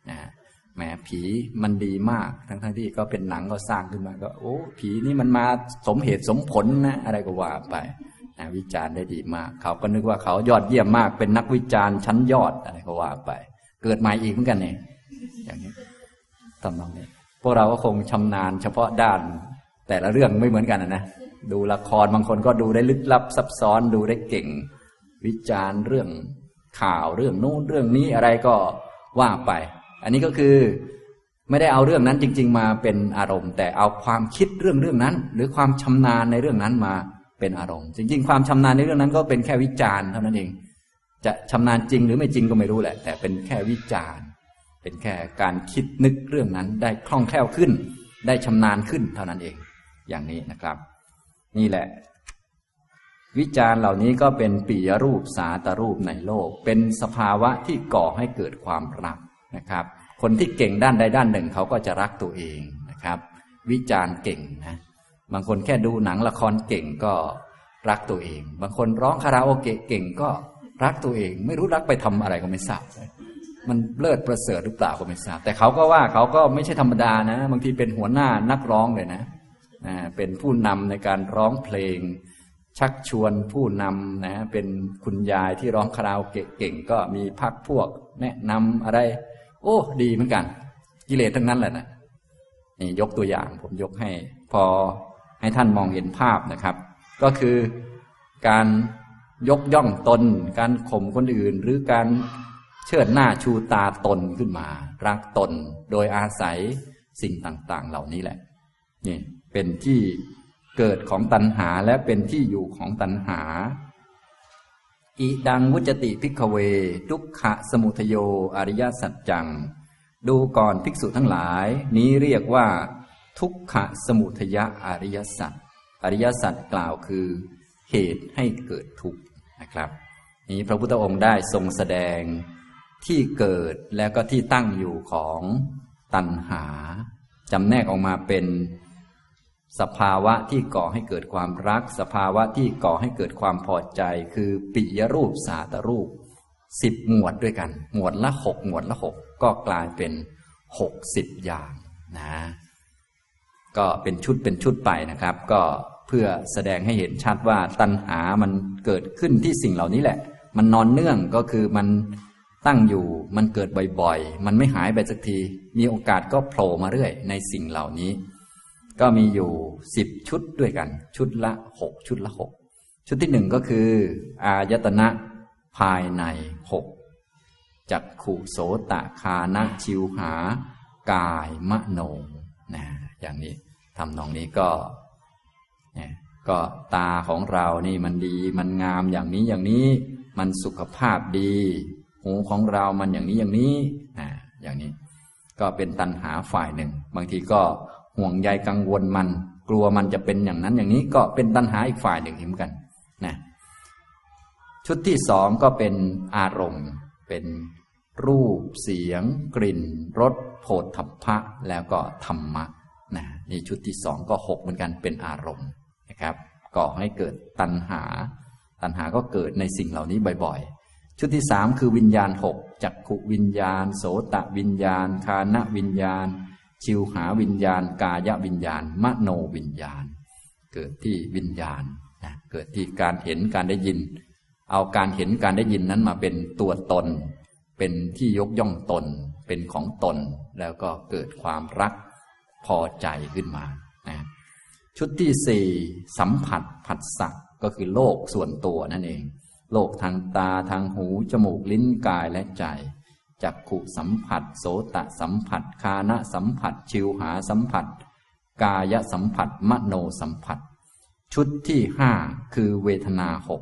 นะแหมผีมันดีมาก ทั้งทั้งที่ก็เป็นหนังก็สร้างขึ้นมาก็ โอ้ ผีนี่มันมาสมเหตุสมผลนะ อะไรก็ว่าไปนะวิจารณ์ได้ดีมาก เขาก็นึกว่าเขายอดเยี่ยมมาก เป็นนักวิจารณ์ชั้นยอดอะไรก็ว่าไป เกิดมาอีกเหมือนกันเองอย่างนี้ ทำนองนี้ พวกเราก็คงชำนาญเฉพาะด้าน แต่ละเรื่องไม่เหมือนกันนะ ดูละครบางคนก็ดูได้ลึกลับซับซ้อนดูได้เก่ง วิจารณ์เรื่องข่าวเรื่องโน้นเรื่องนี้อะไรก็ว่าไป อันนี้ก็คือไม่ได้เอาเรื่องนั้นจริง ๆ มาเป็นอารมณ์ แต่เอาความคิดเรื่องเรื่องนั้น หรือความชำนาญในเรื่องนั้นมาเป็นอารมณ์ จริง ๆ ความชำนาญในเรื่องนั้นก็เป็นแค่วิจารณ์เท่านั้นเอง จะชำนาญจริงหรือไม่จริงก็ไม่รู้แหละ แต่เป็นแค่วิจารณ์ เป็นแค่การคิดนึกเรื่องนั้นได้คล่องแคล่วขึ้น ได้ชำนาญขึ้นเท่านั้นเอง อย่างนี้นะครับ นี่แหละ วิจารณ์เหล่านี้ก็เป็นปียรูปสาตรูปในโลก เป็นสภาวะที่ก่อให้เกิดความรักนะครับ คนที่เก่งด้านใดด้านหนึ่งเขาก็จะรักตัวเองนะครับ วิจารณ์เก่งนะบางคนแค่ดูหนังละครเก่งก็รักตัวเอง บางคนร้องคาราโอเกะเก่งก็รักตัวเอง ไม่รู้รักไปทำอะไรก็ไม่ทราบ มันเลิศประเสริฐหรือเปล่าก็ไม่ทราบ แต่เขาก็ว่าเขาก็ไม่ใช่ธรรมดานะ บางทีเป็นหัวหน้านักร้องเลยนะเป็นผู้นำในการร้องเพลง ชักชวนผู้นำนะเป็นคุณยายที่ร้องคาราโอเกะเก่งก็มีพักพวก แนะนำอะไร โอ้ดีเหมือนกัน กิเลสทั้งนั้นแหละนะนี่ยกตัวอย่างผมยกให้ พอให้ท่านมองเห็นภาพนะครับ ก็คือการยกย่องตน การข่มคนอื่น หรือการ เชิดหน้าชูตาตนขึ้นมา รักตนโดยอาศัยสิ่งต่าง ๆ เหล่านี้แหละนี่เป็นที่เกิดของตัณหาและเป็นที่อยู่ของตัณหาอิดังวุจติพิกเว ทุกขะสมุทโยอริยสัจจัง ดูก่อนภิกษุทั้งหลาย นี้เรียกว่า ทุกขะสมุทยะอริยสัจอริยสัจกล่าวคือ เหตุให้เกิดทุกข์นะครับ นี้พระพุทธองค์ได้ทรงแสดง ที่เกิดแล้วก็ที่ตั้งอยู่ของตัณหาจำแนกออกมาเป็นสภาวะที่ก่อให้เกิดความรัก สภาวะที่ก่อให้เกิดความพอใจ คือปิยรูปสาตรูปสิบหมวดด้วยกัน หมวดละหกหมวดละหกก็กลายเป็นหกสิบอย่างนะ ก็เป็นชุดเป็นชุดไปนะครับ ก็เพื่อแสดงให้เห็นชัดว่าตัณหามันเกิดขึ้นที่สิ่งเหล่านี้แหละ มันนอนเนื่องก็คือมัน ตั้งอยู่มันเกิดบ่อยๆ มันไม่หายไปสักที มีโอกาสก็โผล่มาเรื่อยในสิ่งเหล่านี้ ก็มีอยู่สิบชุดด้วยกัน ชุดละหกชุดละหกชุดที่หนึ่งก็คือ อายตนะภายในหกจักขุโสตะคานะชิวหา กายมโนนะอย่างนี้ทำนองนี้ก็เนี่ยก็ตาของเรานี่มันดี มันงามอย่างนี้อย่างนี้ มันสุขภาพดี หูของเรามันอย่างนี้อย่างนี้อ่าอย่างนี้ ก็เป็นตัณหาฝ่ายหนึ่ง บางทีก็ห่วงใยกังวลมัน กลัวมันจะเป็นอย่างนั้นอย่างนี้ก็เป็นตัณหาอีกฝ่ายหนึ่งเหมือนกันนะชุดที่สองก็เป็นอารมณ์ เป็นรูปเสียง กลิ่นรสโผฏฐัพพะ แล้วก็ธรรมะนะนี่ชุดที่สองก็หกเหมือนกันเป็นอารมณ์นะครับก่อให้เกิดตัณหา ตัณหาก็เกิดในสิ่งเหล่านี้บ่อยๆ ชุดที่สามคือวิญญาณหกจักขุวิญญาณ โสตะวิญญาณ คานวิญญาณ ชิวหาวิญญาณ กายวิญญาณ มโนวิญญาณ เกิดที่วิญญาณนะเกิดที่การเห็นการได้ยิน เอาการเห็นการได้ยินนั้นมาเป็นตัวตน เป็นที่ยกย่องตน เป็นของตน แล้วก็เกิดความรักพอใจขึ้นมานะชุดที่สี่สัมผัสผัสสะก็คือโลกส่วนตัวนั่นเอง โลกทางตาทางหู จมูกลิ้นกายและใจ จักขุสัมผัส โสตะสัมผัส คานะสัมผัส ชิวหาสัมผัส กายสัมผัส มโนสัมผัส ชุดที่ห้าคือเวทนาหก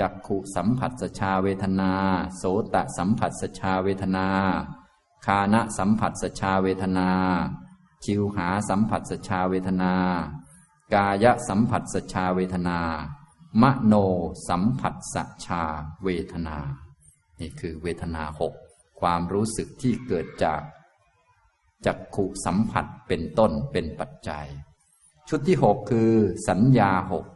จักขุสัมผัสสชาเวทนา โสตะสัมผัสสชาเวทนา คานะสัมผัสสชาเวทนา ชิวหาสัมผัสสชาเวทนา กายสัมผัสสชาเวทนา มโนสัมผัสสชาเวทนา นี่คือเวทนาหกความรู้สึกที่เกิดจากจักขุสัมผัสเป็นต้นเป็นปัจจัย ชุดที่หกคือสัญญาหก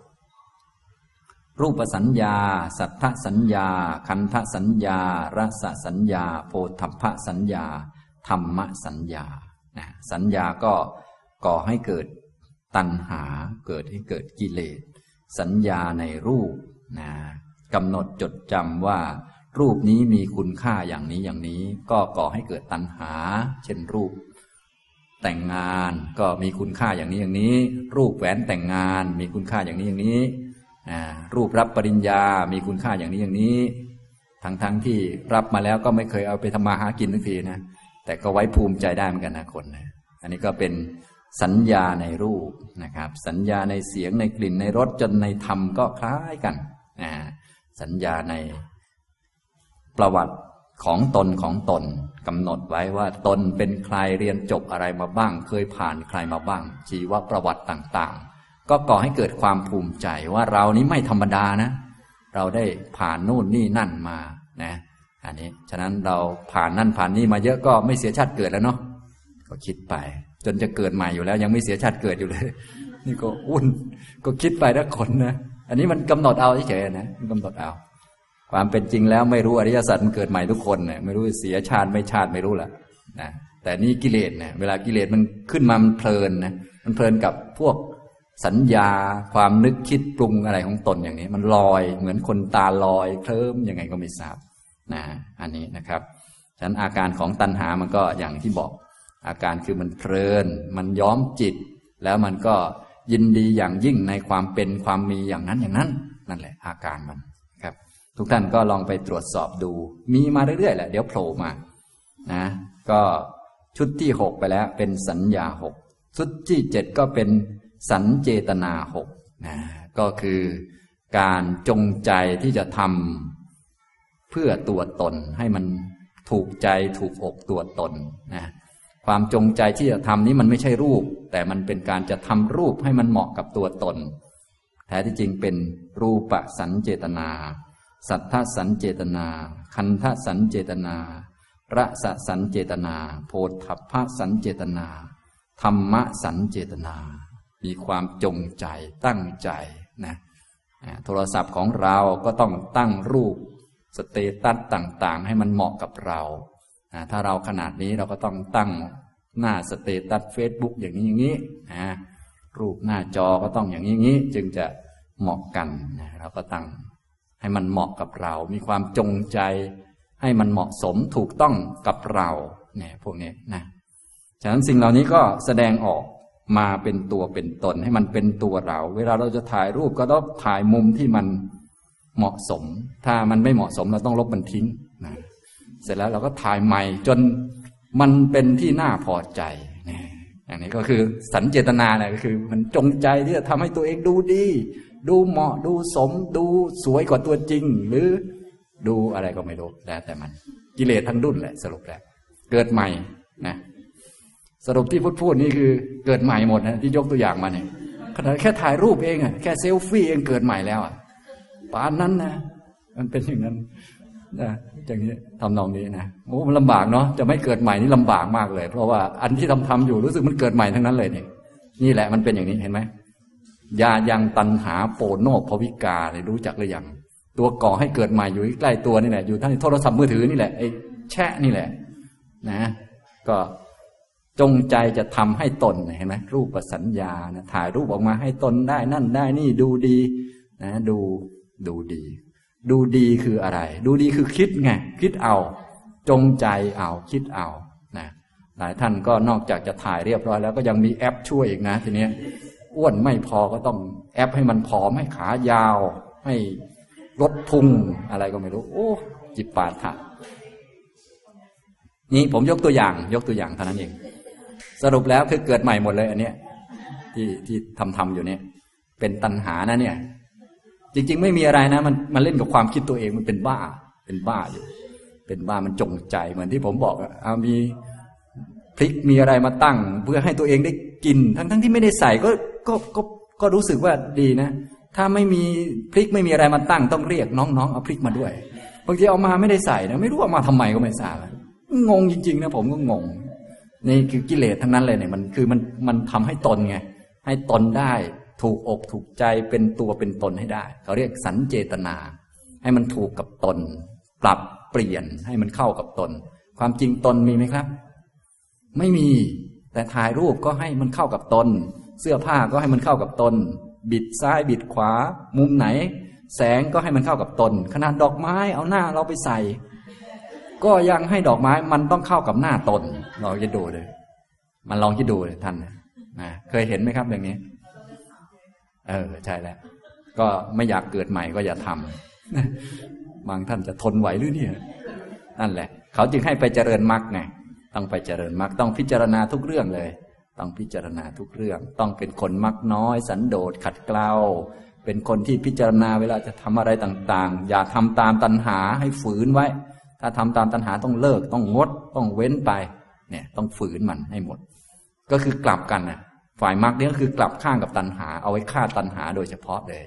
รูปสัญญา สัทธสัญญา คันธสัญญา รสสัญญา โพธพสัญญา ธรรมสัญญานะสัญญาก็ก่อให้เกิดตัณหาเกิดให้เกิดกิเลส สัญญาในรูปนะกำหนดจดจำว่า รูปนี้มีคุณค่าอย่างนี้อย่างนี้ ก็ก่อให้เกิดตัณหา เช่นรูป แต่งงานก็มีคุณค่าอย่างนี้อย่างนี้ รูปแหวนแต่งงานมีคุณค่าอย่างนี้อย่างนี้ รูปรับปริญญา มีคุณค่าอย่างนี้อย่างนี้ ทั้งทั้งที่รับมาแล้วก็ไม่เคยเอาไปทำมาหากินทักทีนะแต่ก็ไว้ภูมิใจได้เหมือนกันนะคนนะอันนี้ก็เป็น สัญญาในรูปนะครับ สัญญาในเสียงในกลิ่นในรสจนในธรรมก็คล้ายกันนะสัญญาในประวัติของตนของตนกำหนดไว้ว่าตนเป็นใครเรียนจบอะไรมาบ้าง เคยผ่านใครมาบ้าง ชีวประวัติต่างๆ ก็ก่อให้เกิดความภูมิใจว่าเรานี้ไม่ธรรมดานะ เราได้ผ่านนู่นนี่นั่นมานะอันนี้ฉะนั้นเราผ่านนั่นผ่านนี่มาเยอะก็ไม่เสียชาติเกิดแล้วเนาะก็คิดไป จนจะเกิดใหม่อยู่แล้ว ยังไม่เสียชาติเกิดอยู่เลย นี่ก็อุ่นก็คิดไปทุกคนนะอันนี้มันกำหนดเอาเฉยๆนะมันกำหนดเอา ความเป็นจริงแล้วไม่รู้อริยสัจมันเกิดใหม่ทุกคนเนี่ยไม่รู้เสียชาติไม่ชาติไม่รู้แหละนะแต่นี่กิเลสเนี่ยเวลากิเลสมันขึ้นมามันเพลินนะมันเพลินกับพวกสัญญาความนึกคิดปรุงอะไรของตนอย่างนี้ มันลอยเหมือนคนตาลอยเคลิ้มยังไงก็ไม่ทราบนะอันนี้นะครับฉะนั้นอาการของตัณหามันก็อย่างที่บอก อาการคือมันเพลิน มันย้อมจิต แล้วมันก็ยินดีอย่างยิ่งในความเป็นความมีอย่างนั้นอย่างนั้น นั่นแหละ อาการมันครับ ทุกท่านก็ลองไปตรวจสอบดู มีมาเรื่อยๆแหละเดี๋ยวโผล่มานะก็ชุดที่หกไปแล้ว เป็นสัญญาหกชุดที่เจ็ดก็เป็นสัญเจตนาหกนะก็คือการจงใจที่จะทำเพื่อตัวตนให้มันถูกใจถูกอกตัวตนนะ ความจงใจที่จะทำนี้มันไม่ใช่รูป แต่มันเป็นการจะทำรูปให้มันเหมาะกับตัวตน แท้ที่จริงเป็นรูปสัญเจตนา สัททสัญเจตนา คันธสัญเจตนา รสสัญเจตนา โผฏฐัพพสัญเจตนา ธรรมสัญเจตนา มีความจงใจตั้งใจนะโทรศัพท์ของเราก็ต้องตั้งรูป status ต่าง ๆ ให้มันเหมาะกับเรา ถ้าเราขนาดนี้เราก็ต้องตั้งหน้า status เฟซบุ๊กอย่างนี้อย่างนี้นะรูปหน้าจอก็ต้องอย่างนี้อย่างนี้ จึงจะเหมาะกันนะเราก็ตั้งให้มันเหมาะกับเรา มีความจงใจ ให้มันเหมาะสมถูกต้องกับเราเนี่ยพวกนี้นะฉะนั้นสิ่งเหล่านี้ก็แสดงออกมาเป็นตัวเป็นตน ให้มันเป็นตัวเรา เวลาเราจะถ่ายรูปก็ต้องถ่ายมุมที่มันเหมาะสม ถ้ามันไม่เหมาะสมเราต้องลบมันทิ้ง เสร็จแล้วเราก็ถ่ายใหม่จนมันเป็นที่น่าพอใจนะอย่างนี้ก็คือสันเจตนาเนี่ยก็คือ มันจงใจที่จะทำให้ตัวเองดูดี ดูเหมาะดูสม ดูสวยกว่าตัวจริง หรือดูอะไรก็ไม่รู้แล้วแต่มัน กิเลสทั้งดุนแหละสรุปแล้วเกิดใหม่นะสรุปที่พูดพูดนี่คือเกิดใหม่หมดนะที่ยกตัวอย่างมาเนี่ยขนาดแค่ถ่ายรูปเองอะแค่เซลฟี่เองเกิดใหม่แล้วอะปานนั้นนะมันเป็นอย่างนั้น นะอย่างนี้ทำนองนี้นะโอ้มันลำบากเนาะจะไม่เกิดใหม่นี่ลำบากมากเลย เพราะว่าอันที่ทำทำอยู่รู้สึกมันเกิดใหม่ทั้งนั้นเลยเนี่ยนี่แหละมันเป็นอย่างนี้เห็นไหมยายังตันหาโปโนภวิกาเนี่ยรู้จักหรือยังตัวก่อให้เกิดใหม่อยู่ใกล้ตัวนี่แหละอยู่ทั้งโทรศัพท์มือถือนี่แหละไอ้แชะนี่แหละ นะ ก็จงใจจะทำให้ตนเห็นไหมรูปสัญญานะถ่ายรูปออกมาให้ตนได้นั่นได้นี่ดูดี นะ ดูดูดี ดูดีคืออะไร ดูดีคือคิดไงคิดเอา จงใจเอาคิดเอานะหลายท่านก็นอกจากจะถ่ายเรียบร้อยแล้วก็ยังมีแอปช่วยอีกนะทีนี้อ้วนไม่พอก็ต้องแอปให้มันผอมให้ขายาว ให้ลดพุงอะไรก็ไม่รู้ โอ้ จิบปาถะนี่ผมยกตัวอย่าง ยกตัวอย่างเท่านั้นเอง สรุปแล้วคือเกิดใหม่หมดเลย อันเนี้ยที่ที่ทำทำอยู่เนี่ย เป็นตัณหานะเนี่ย จริง ๆ ไม่มีอะไรนะ มันมันเล่นกับความคิดตัวเองมันเป็นบ้า เป็นบ้าอยู่ เป็นบ้ามันจงใจเหมือนที่ผมบอกอะมีพริกมีอะไรมาตั้ง เพื่อให้ตัวเองได้กิน ทั้งทั้งที่ไม่ได้ใส่ก็ก็ก็ก็รู้สึกว่าดีนะ ถ้าไม่มีพริกไม่มีอะไรมาตั้ง ต้องเรียกน้องๆเอาพริกมาด้วยบางทีเอามาไม่ได้ใส่นะไม่รู้เอามาทำไมก็ไม่ทราบงงจริงๆนะผมก็งงนี่คือกิเลสทั้งนั้นเลยเนี่ยมันคือมันมันทำให้ตนไงให้ตนได้ ถูกอกถูกใจเป็นตัวเป็นตนให้ได้ เขาเรียกสันเจตนา ให้มันถูกกับตน ปรับเปลี่ยนให้มันเข้ากับตน ความจริงตนมีไหมครับ ไม่มีแต่ถ่ายรูปก็ให้มันเข้ากับตน เสื้อผ้าก็ให้มันเข้ากับตน บิดซ้ายบิดขวา มุมไหน แสงก็ให้มันเข้ากับตน ขนาดดอกไม้เอาหน้าเราไปใส่ ก็ยังให้ดอกไม้มันต้องเข้ากับหน้าตนลองคิดดูเลย มันลองคิดดูเลยท่านนะเคยเห็นไหมครับอย่างนี้ เออใช่แล้ว ก็ไม่อยากเกิดใหม่ก็อย่าทำบางท่านจะทนไหวหรือเนี่ย นั่นแหละ เขาจึงให้ไปเจริญมรรคไงต้องไปเจริญมรรคต้องพิจารณาทุกเรื่องเลย ต้องพิจารณาทุกเรื่อง ต้องเป็นคนมักน้อย สันโดษขัดเกลาเป็นคนที่พิจารณาเวลาจะทำอะไรต่างๆ อย่าทำตามตัณหาให้ฝืนไว้ ถ้าทำตามตัณหาต้องเลิก ต้องงด ต้องเว้นไป เนี่ย ต้องฝืนมันให้หมด ก็คือกลับกันนะ ฝ่ายมรรคนี่ก็คือกลับข้างกับตัณหา เอาไว้ฆ่าตัณหาโดยเฉพาะเลย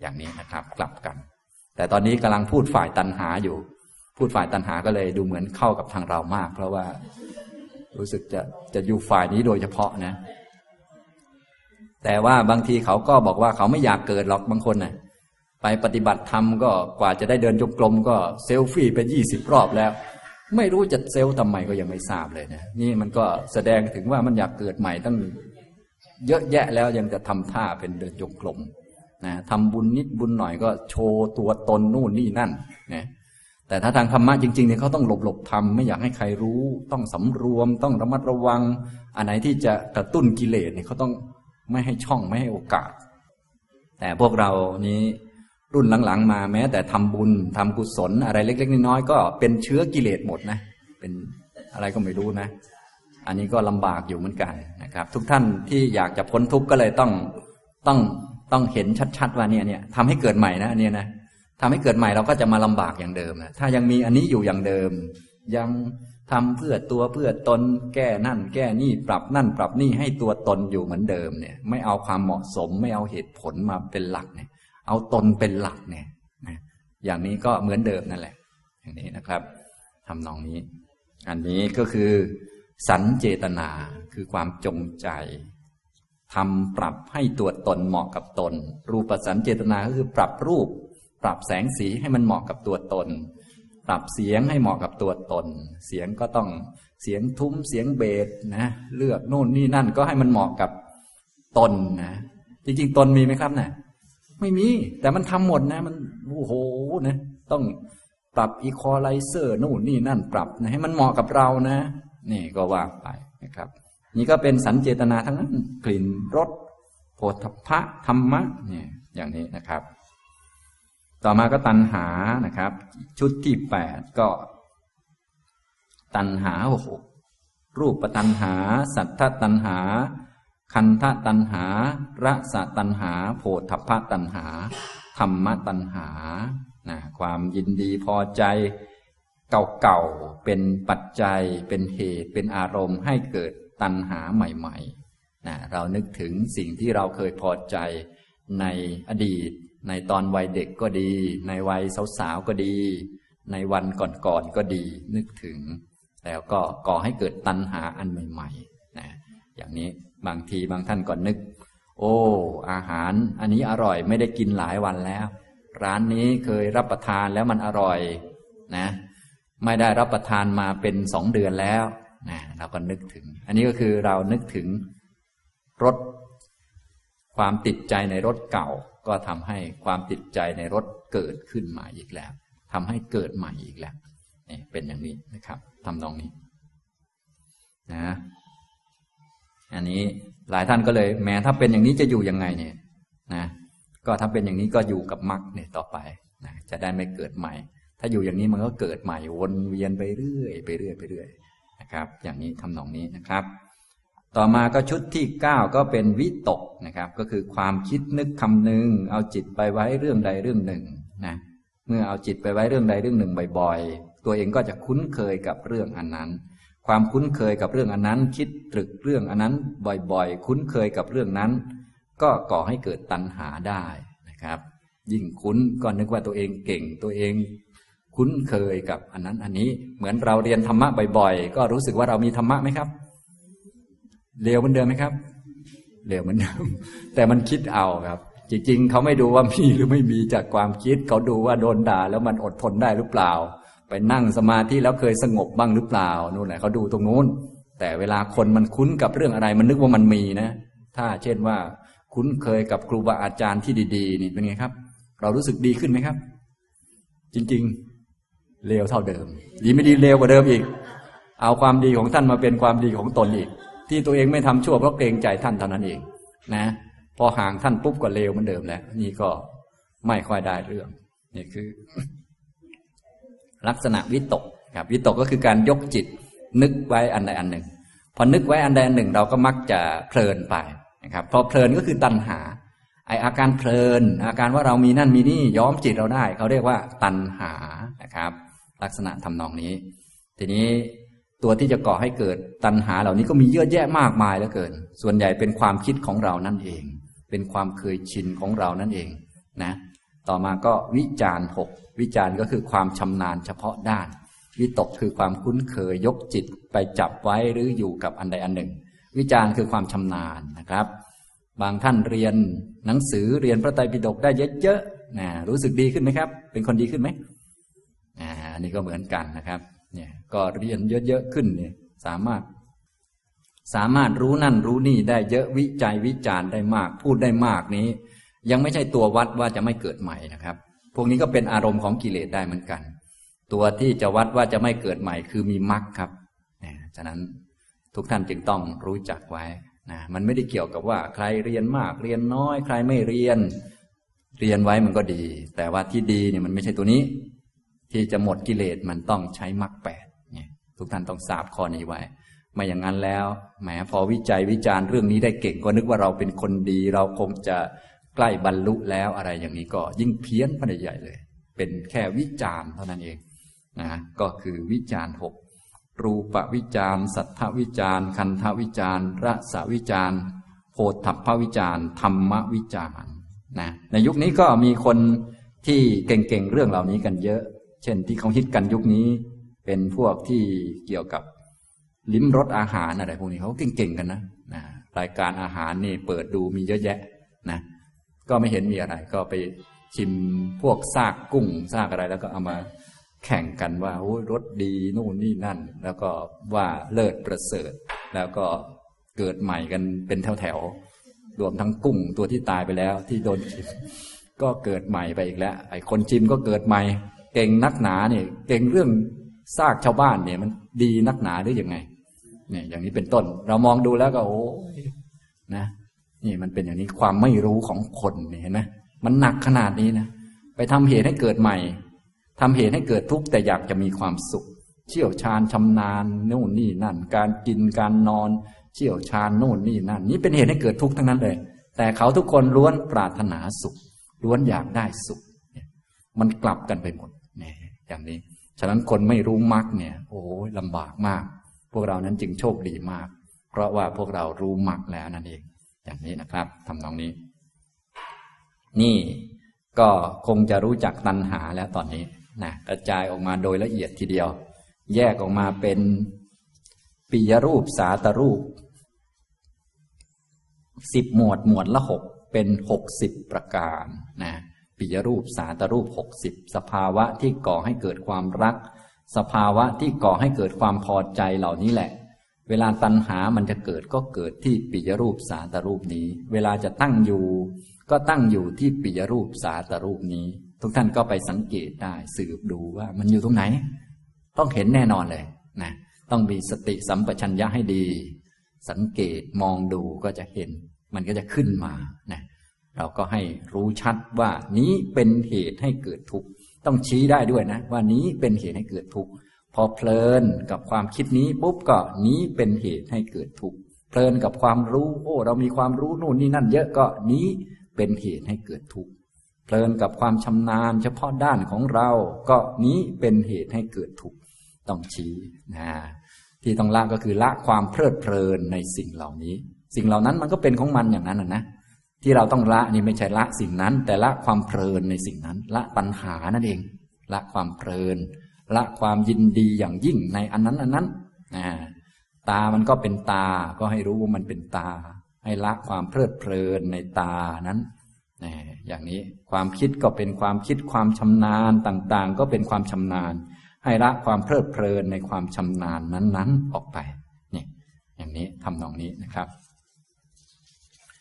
อย่างนี้นะครับ กลับกัน แต่ตอนนี้กำลังพูดฝ่ายตัณหาอยู่ พูดฝ่ายตัณหาก็เลยดูเหมือนเข้ากับทางเรามาก เพราะว่ารู้สึกจะจะอยู่ฝ่ายนี้โดยเฉพาะนะ แต่ว่าบางทีเขาก็บอกว่าเขาไม่อยากเกิดหรอกบางคนนะ่ะไปปฏิบัติธรรมก็กว่าจะได้เดินจงกรมก็เซลฟี่ไปยี่สิบรอบแล้ว ไม่รู้จะเซลทำไมก็ยังไม่ทราบเลยนะนี่มันก็แสดงถึงว่ามันอยากเกิดใหม่ตั้ง เยอะแยะแล้วยังจะทำท่าเป็นเดินจงกรมนะทำบุญนิดบุญหน่อยก็โชว์ตัวตนนู่นนี่นั่นนะแต่ถ้าทางธรรมะจริงๆเนี่ยเขาต้องหลบหลบทำไม่อยากให้ใครรู้ ต้องสำรวม ต้องระมัดระวัง อันไหนที่จะกระตุ้นกิเลสเนี่ยเขาต้องไม่ให้ช่องไม่ให้โอกาส แต่พวกเรานี้รุ่นหลังๆ มาแม้ แต่ทำบุญทำกุศลอะไรเล็ก ๆ น้อยๆก็เป็นเชื้อกิเลสหมดนะ เป็นอะไรก็ไม่รู้นะ อันนี้ก็ลำบากอยู่เหมือนกันนะครับ ทุกท่านที่อยากจะพ้นทุกข์ก็เลยต้องต้องต้องเห็นชัดๆว่าเนี่ยเนี่ยทำให้เกิดใหม่นะอันนี้นะทำให้เกิดใหม่เราก็จะมาลำบากอย่างเดิมนะถ้ายังมีอันนี้อยู่อย่างเดิม ยังทำเพื่อตัวเพื่อตน แก้นั่น แก้นี่ปรับนั่น ปรับนี่ให้ตัวตนอยู่เหมือนเดิมเนี่ย ไม่เอาความเหมาะสม ไม่เอาเหตุผลมาเป็นหลักเนี่ย เอาตนเป็นหลักเนี่ยอย่างนี้ก็เหมือนเดิมนั่นแหละ อย่างนี้นะครับทำนองนี้ อันนี้ก็คือ สันเจตนาคือความจงใจทำปรับให้ตัวตนเหมาะกับตน รูปสันเจตนาก็คือปรับรูป ปรับแสงสีให้มันเหมาะกับตัวตน ปรับเสียงให้เหมาะกับตัวตน เสียงก็ต้องเสียงทุ้มเสียงเบสนะ เลือกโน่นนี่นั่นก็ให้มันเหมาะกับตนนะจริงๆตนมีไหมครับเนะี่ยไม่มี แต่มันทำหมดนะ มันโอ้โหนะ ต้องปรับอีคอไลเซอร์นู่นนี่นั่นปรับนะให้มันเหมาะกับเรานะ นี่ก็ว่าไปนะครับ นี่ก็เป็นสัญเจตนาทั้งนั้น กลิ่นรสโผฏฐะธรรมะเนี่ยอย่างนี้นะครับ ต่อมาก็ตัณหานะครับ ชุดที่แปดก็ ตัณหาโอ้โหรูปตัณหา สัทธตัณหา คันธตัณหาระสะตัณหาโพธพตัณหาธรรมตัณหานะความยินดีพอใจ เก่าๆ เป็นปัจจัย เป็นเหตุ เป็นอารมณ์ให้เกิดตัณหาใหม่ๆนะเรานึกถึงสิ่งที่เราเคยพอใจในอดีต ในตอนวัยเด็กก็ดี ในวัยสาวๆก็ดี ในวันก่อนๆก็ดี นึกถึง แล้วก็ก่อให้เกิดตัณหาอันใหม่ๆนะอย่างนี้บางทีบางท่านก็นึก โอ้ อาหารอันนี้อร่อยไม่ได้กินหลายวันแล้ว ร้านนี้เคยรับประทานแล้วมันอร่อยนะ ไม่ได้รับประทานมาเป็นสองเดือนแล้วนะเราก็นึกถึง อันนี้ก็คือเรานึกถึงรถความติดใจในรถเก่า ก็ทำให้ความติดใจในรถเกิดขึ้นมาอีกแล้วทำให้เกิดใหม่อีกแล้วนี่เป็นอย่างนี้นะครับทำตรงนี้นะอันนี้หลายท่านก็เลยแม้ถ้าเป็นอย่างนี้จะอยู่ยังไงเนี่ยนะก็ถ้าเป็นอย่างนี้ก็อยู่กับมรรคเนี่ยต่อไปนะจะได้ไม่เกิดใหม่ ถ้าอยู่อย่างนี้มันก็เกิดใหม่วนเวียนไปเรื่อยไปเรื่อยไปเรื่อยนะครับ อย่างนี้ทำนองนี้นะครับ ต่อมาก็ชุดที่เก้าก็เป็นวิตกนะครับ ก็คือความคิดนึกคำนึง เอาจิตไปไว้เรื่องใดเรื่องหนึ่งนะเมื่อเอาจิตไปไว้เรื่องใดเรื่องหนึ่งบ่อยๆ ตัวเองก็จะคุ้นเคยกับเรื่องอันนั้น ความคุ้นเคยกับเรื่องอันนั้น คิดตรึกเรื่องอันนั้นบ่อยๆ คุ้นเคยกับเรื่องนั้น ก็ก่อให้เกิดตัณหาได้นะครับ ยิ่งคุ้นก็นึกว่าตัวเองเก่งตัวเอง คุ้นเคยกับอันนั้นอันนี้เหมือนเราเรียนธรรมะบ่อยๆ ก็รู้สึกว่าเรามีธรรมะไหมครับเร็วเหมือนเดิมไหมครับเร็วเหมือนเดิมแต่มันคิดเอาครับ จริง ๆ เขาไม่ดูว่ามีหรือไม่มีจากความคิด เขาดูว่าโดนด่าแล้วมันอดทนได้หรือเปล่า ไปนั่งสมาธิแล้วเคยสงบบ้างหรือเปล่านู่นแหละเขาดูตรงนู้น แต่เวลาคนมันคุ้นกับเรื่องอะไร มันนึกว่ามันมีนะ ถ้าเช่นว่าคุ้นเคยกับครูบาอาจารย์ที่ดี ๆ นี่เป็นไงครับ เรารู้สึกดีขึ้นไหมครับ จริง ๆ เลวเท่าเดิม ดีไม่ดีเลวกว่าเดิมอีก เอาความดีของท่านมาเป็นความดีของตนอีก ที่ตัวเองไม่ทำชั่วเพราะเกรงใจท่านเท่านั้นเอง นะ พอห่างท่านปุ๊บก็เลวเหมือนเดิมแล้ว นี่ก็ไม่ค่อยได้เรื่องนี่คือ ลักษณะวิตกครับวิตกก็คือการยกจิต นึกไว้อันใดอันหนึ่ง พอนึกไว้อันใดอันหนึ่ง เราก็มักจะเพลินไปนะครับพอเพลินก็คือตัณหาไออาการเพลิน อาการว่าเรามีนั่นมีนี่ย้อมจิตเราได้ เขาเรียกว่าตัณหานะครับ ลักษณะทำนองนี้ ทีนี้ตัวที่จะก่อให้เกิดตัณหาเหล่านี้ก็มีเยอะแยะมากมายเหลือเกิน ส่วนใหญ่เป็นความคิดของเรานั่นเอง เป็นความเคยชินของเรานั่นเองนะ ต่อมาก็วิจารหกวิจารก็คือความชำนาญเฉพาะด้าน วิตกคือความคุ้นเคยยกจิตไปจับไว้หรืออยู่กับอันใดอันหนึ่ง วิจารคือความชำนาญนะครับ บางท่านเรียนหนังสือเรียนพระไตรปิฎกได้เยอะๆนะรู้สึกดีขึ้นไหมครับ เป็นคนดีขึ้นไหม อันนี้ก็เหมือนกันนะครับ เนี่ยก็เรียนเยอะๆขึ้นเนี่ยสามารถ สามารถรู้นั่นรู้นี่ได้เยอะวิจัยวิจารณ์ได้มาก พูดได้มากนี้ ยังไม่ใช่ตัววัดว่าจะไม่เกิดใหม่นะครับ พวกนี้ก็เป็นอารมณ์ของกิเลสได้เหมือนกัน ตัวที่จะวัดว่าจะไม่เกิดใหม่คือมีมรรคครับนะฉะนั้นทุกท่านจึงต้องรู้จักไว้นะมันไม่ได้เกี่ยวกับว่าใครเรียนมากเรียนน้อย ใครไม่เรียน เรียนไว้มันก็ดี แต่ว่าที่ดีเนี่ยมันไม่ใช่ตัวนี้ ที่จะหมดกิเลสมันต้องใช้มรรคแปดทุกท่านต้องทราบข้อนี้ไว้ไม่อย่างนั้นแล้วแหมพอวิจัยวิจารณ์เรื่องนี้ได้เก่งก็นึกว่าเราเป็นคนดี เราคงจะใกล้บรรลุแล้วอะไรอย่างนี้ก็ยิ่งเพี้ยนไปใหญ่เลย เป็นแค่วิจารณ์เท่านั้นเองนะก็คือวิจารณ์หกรูปวิจารสัทธวิจารคันธวิจารรสวิจารโพธพวิจารธรรมวิจารนะในยุคนี้ก็มีคนที่เก่งๆเรื่องเหล่านี้กันเยอะ ช่นที่เขาฮิตกันยุคนี้ เป็นพวกที่เกี่ยวกับลิ้มรสอาหารอะไรพวกนี้เขาเก่งๆกันนะนะรายการอาหารนี่เปิดดูมีเยอะแยะนะก็ไม่เห็นมีอะไร ก็ไปชิมพวกซากกุ้งซากอะไรแล้วก็เอามาแข่งกันว่าโอ้รสดีนู่นนี่นั่น แล้วก็ว่าเลิศประเสริฐ แล้วก็เกิดใหม่กันเป็นแถวๆรวมทั้งกุ้งตัวที่ตายไปแล้วที่โดนชิมก็เกิดใหม่ไปอีกแล้ว ไอ้คนชิมก็เกิดใหม่ เก่งนักหนาเนี่ยเก่งเรื่องซากชาวบ้านเนี่ย มันดีนักหนาหรือยังไง เนี่ย อย่างนี้เป็นต้น เรามองดูแล้วก็โอ้นะนี่มันเป็นอย่างนี้ความไม่รู้ของคนเห็นไหมมันหนักขนาดนี้นะไปทำเหตุให้เกิดใหม่ทำเหตุให้เกิดทุกข์แต่อยากจะมีความสุข เชี่ยวชาญชำนาญนู่นนี่นั่น การกินการนอน เชี่ยวชาญนู่นนี่นั่น นี่เป็นเหตุให้เกิดทุกข์ทั้งนั้นเลย แต่เขาทุกคนล้วนปรารถนาสุขล้วนอยากได้สุข มันกลับกันไปหมด เนี่ยอย่างนี้ ฉะนั้นคนไม่รู้มรรคเนี่ย โอ้ลำบากมาก พวกเรานั้นจึงโชคดีมาก เพราะว่าพวกเรารู้มรรคแล้วนั่นเอง อย่างนี้นะครับทำนองนี้ นี่ก็คงจะรู้จักตัณหาแล้วตอนนี้นะกระจายออกมาโดยละเอียดทีเดียว แยกออกมาเป็นปิยรูปสาตรูปสิบหมวดหมวดละหกเป็นหกสิบประการนะ ปิยรูปสาตรูปหกสิบสภาวะที่ก่อให้เกิดความรัก สภาวะที่ก่อให้เกิดความพอใจเหล่านี้แหละ เวลาตัณหามันจะเกิดก็เกิดที่ปิยรูปสาตรูปนี้ เวลาจะตั้งอยู่ ก็ตั้งอยู่ที่ปิยรูปสาตรูปนี้ ทุกท่านก็ไปสังเกตได้สืบดูว่ามันอยู่ตรงไหน ต้องเห็นแน่นอนเลยนะต้องมีสติสัมปชัญญะให้ดี สังเกตมองดูก็จะเห็น มันก็จะขึ้นมานะ เราก็ให้รู้ชัดว่านี้เป็นเหตุให้เกิดทุกข์ต้องชี้ได้ด้วยนะ ว่านี้เป็นเหตุให้เกิดทุกข์พอเพลินกับความคิดนี้ปุ๊บก็นี้เป็นเหตุให้เกิดทุกข์เพลินกับความรู้ โอ้ เรามีความรู้นู่นนี่นั่นเยอะก็นี้เป็นเหตุให้เกิดทุกข์เพลินกับความชำนาญเฉพาะด้านของเรา ก็นี้เป็นเหตุให้เกิดทุกข์ต้องชี้นะที่ต้องละก็คือละความเพลิดเพลินในสิ่งเหล่านี้ สิ่งเหล่านั้นมันก็เป็นของมันอย่างนั้นนะ ที่เราต้องละนี่ไม่ใช่ละสิ่งนั้น แต่ละความเพลินในสิ่งนั้น ละปัญหานั่นเอง ละความเพลิน ละความยินดีอย่างยิ่งในอันนั้นอันนั้นตามันก็เป็นตาก็ให้รู้ว่ามันเป็นตา ให้ละความเพลิดเพลินในตานั้นอย่างนี้ความคิดก็เป็นความคิดความชำนาญต่างๆ ก็เป็นความชำนาญ ให้ละความเพลิดเพลินในความชำนาญนั้น ๆ ออกไปนี่อย่างนี้ทำนองนี้นะครับ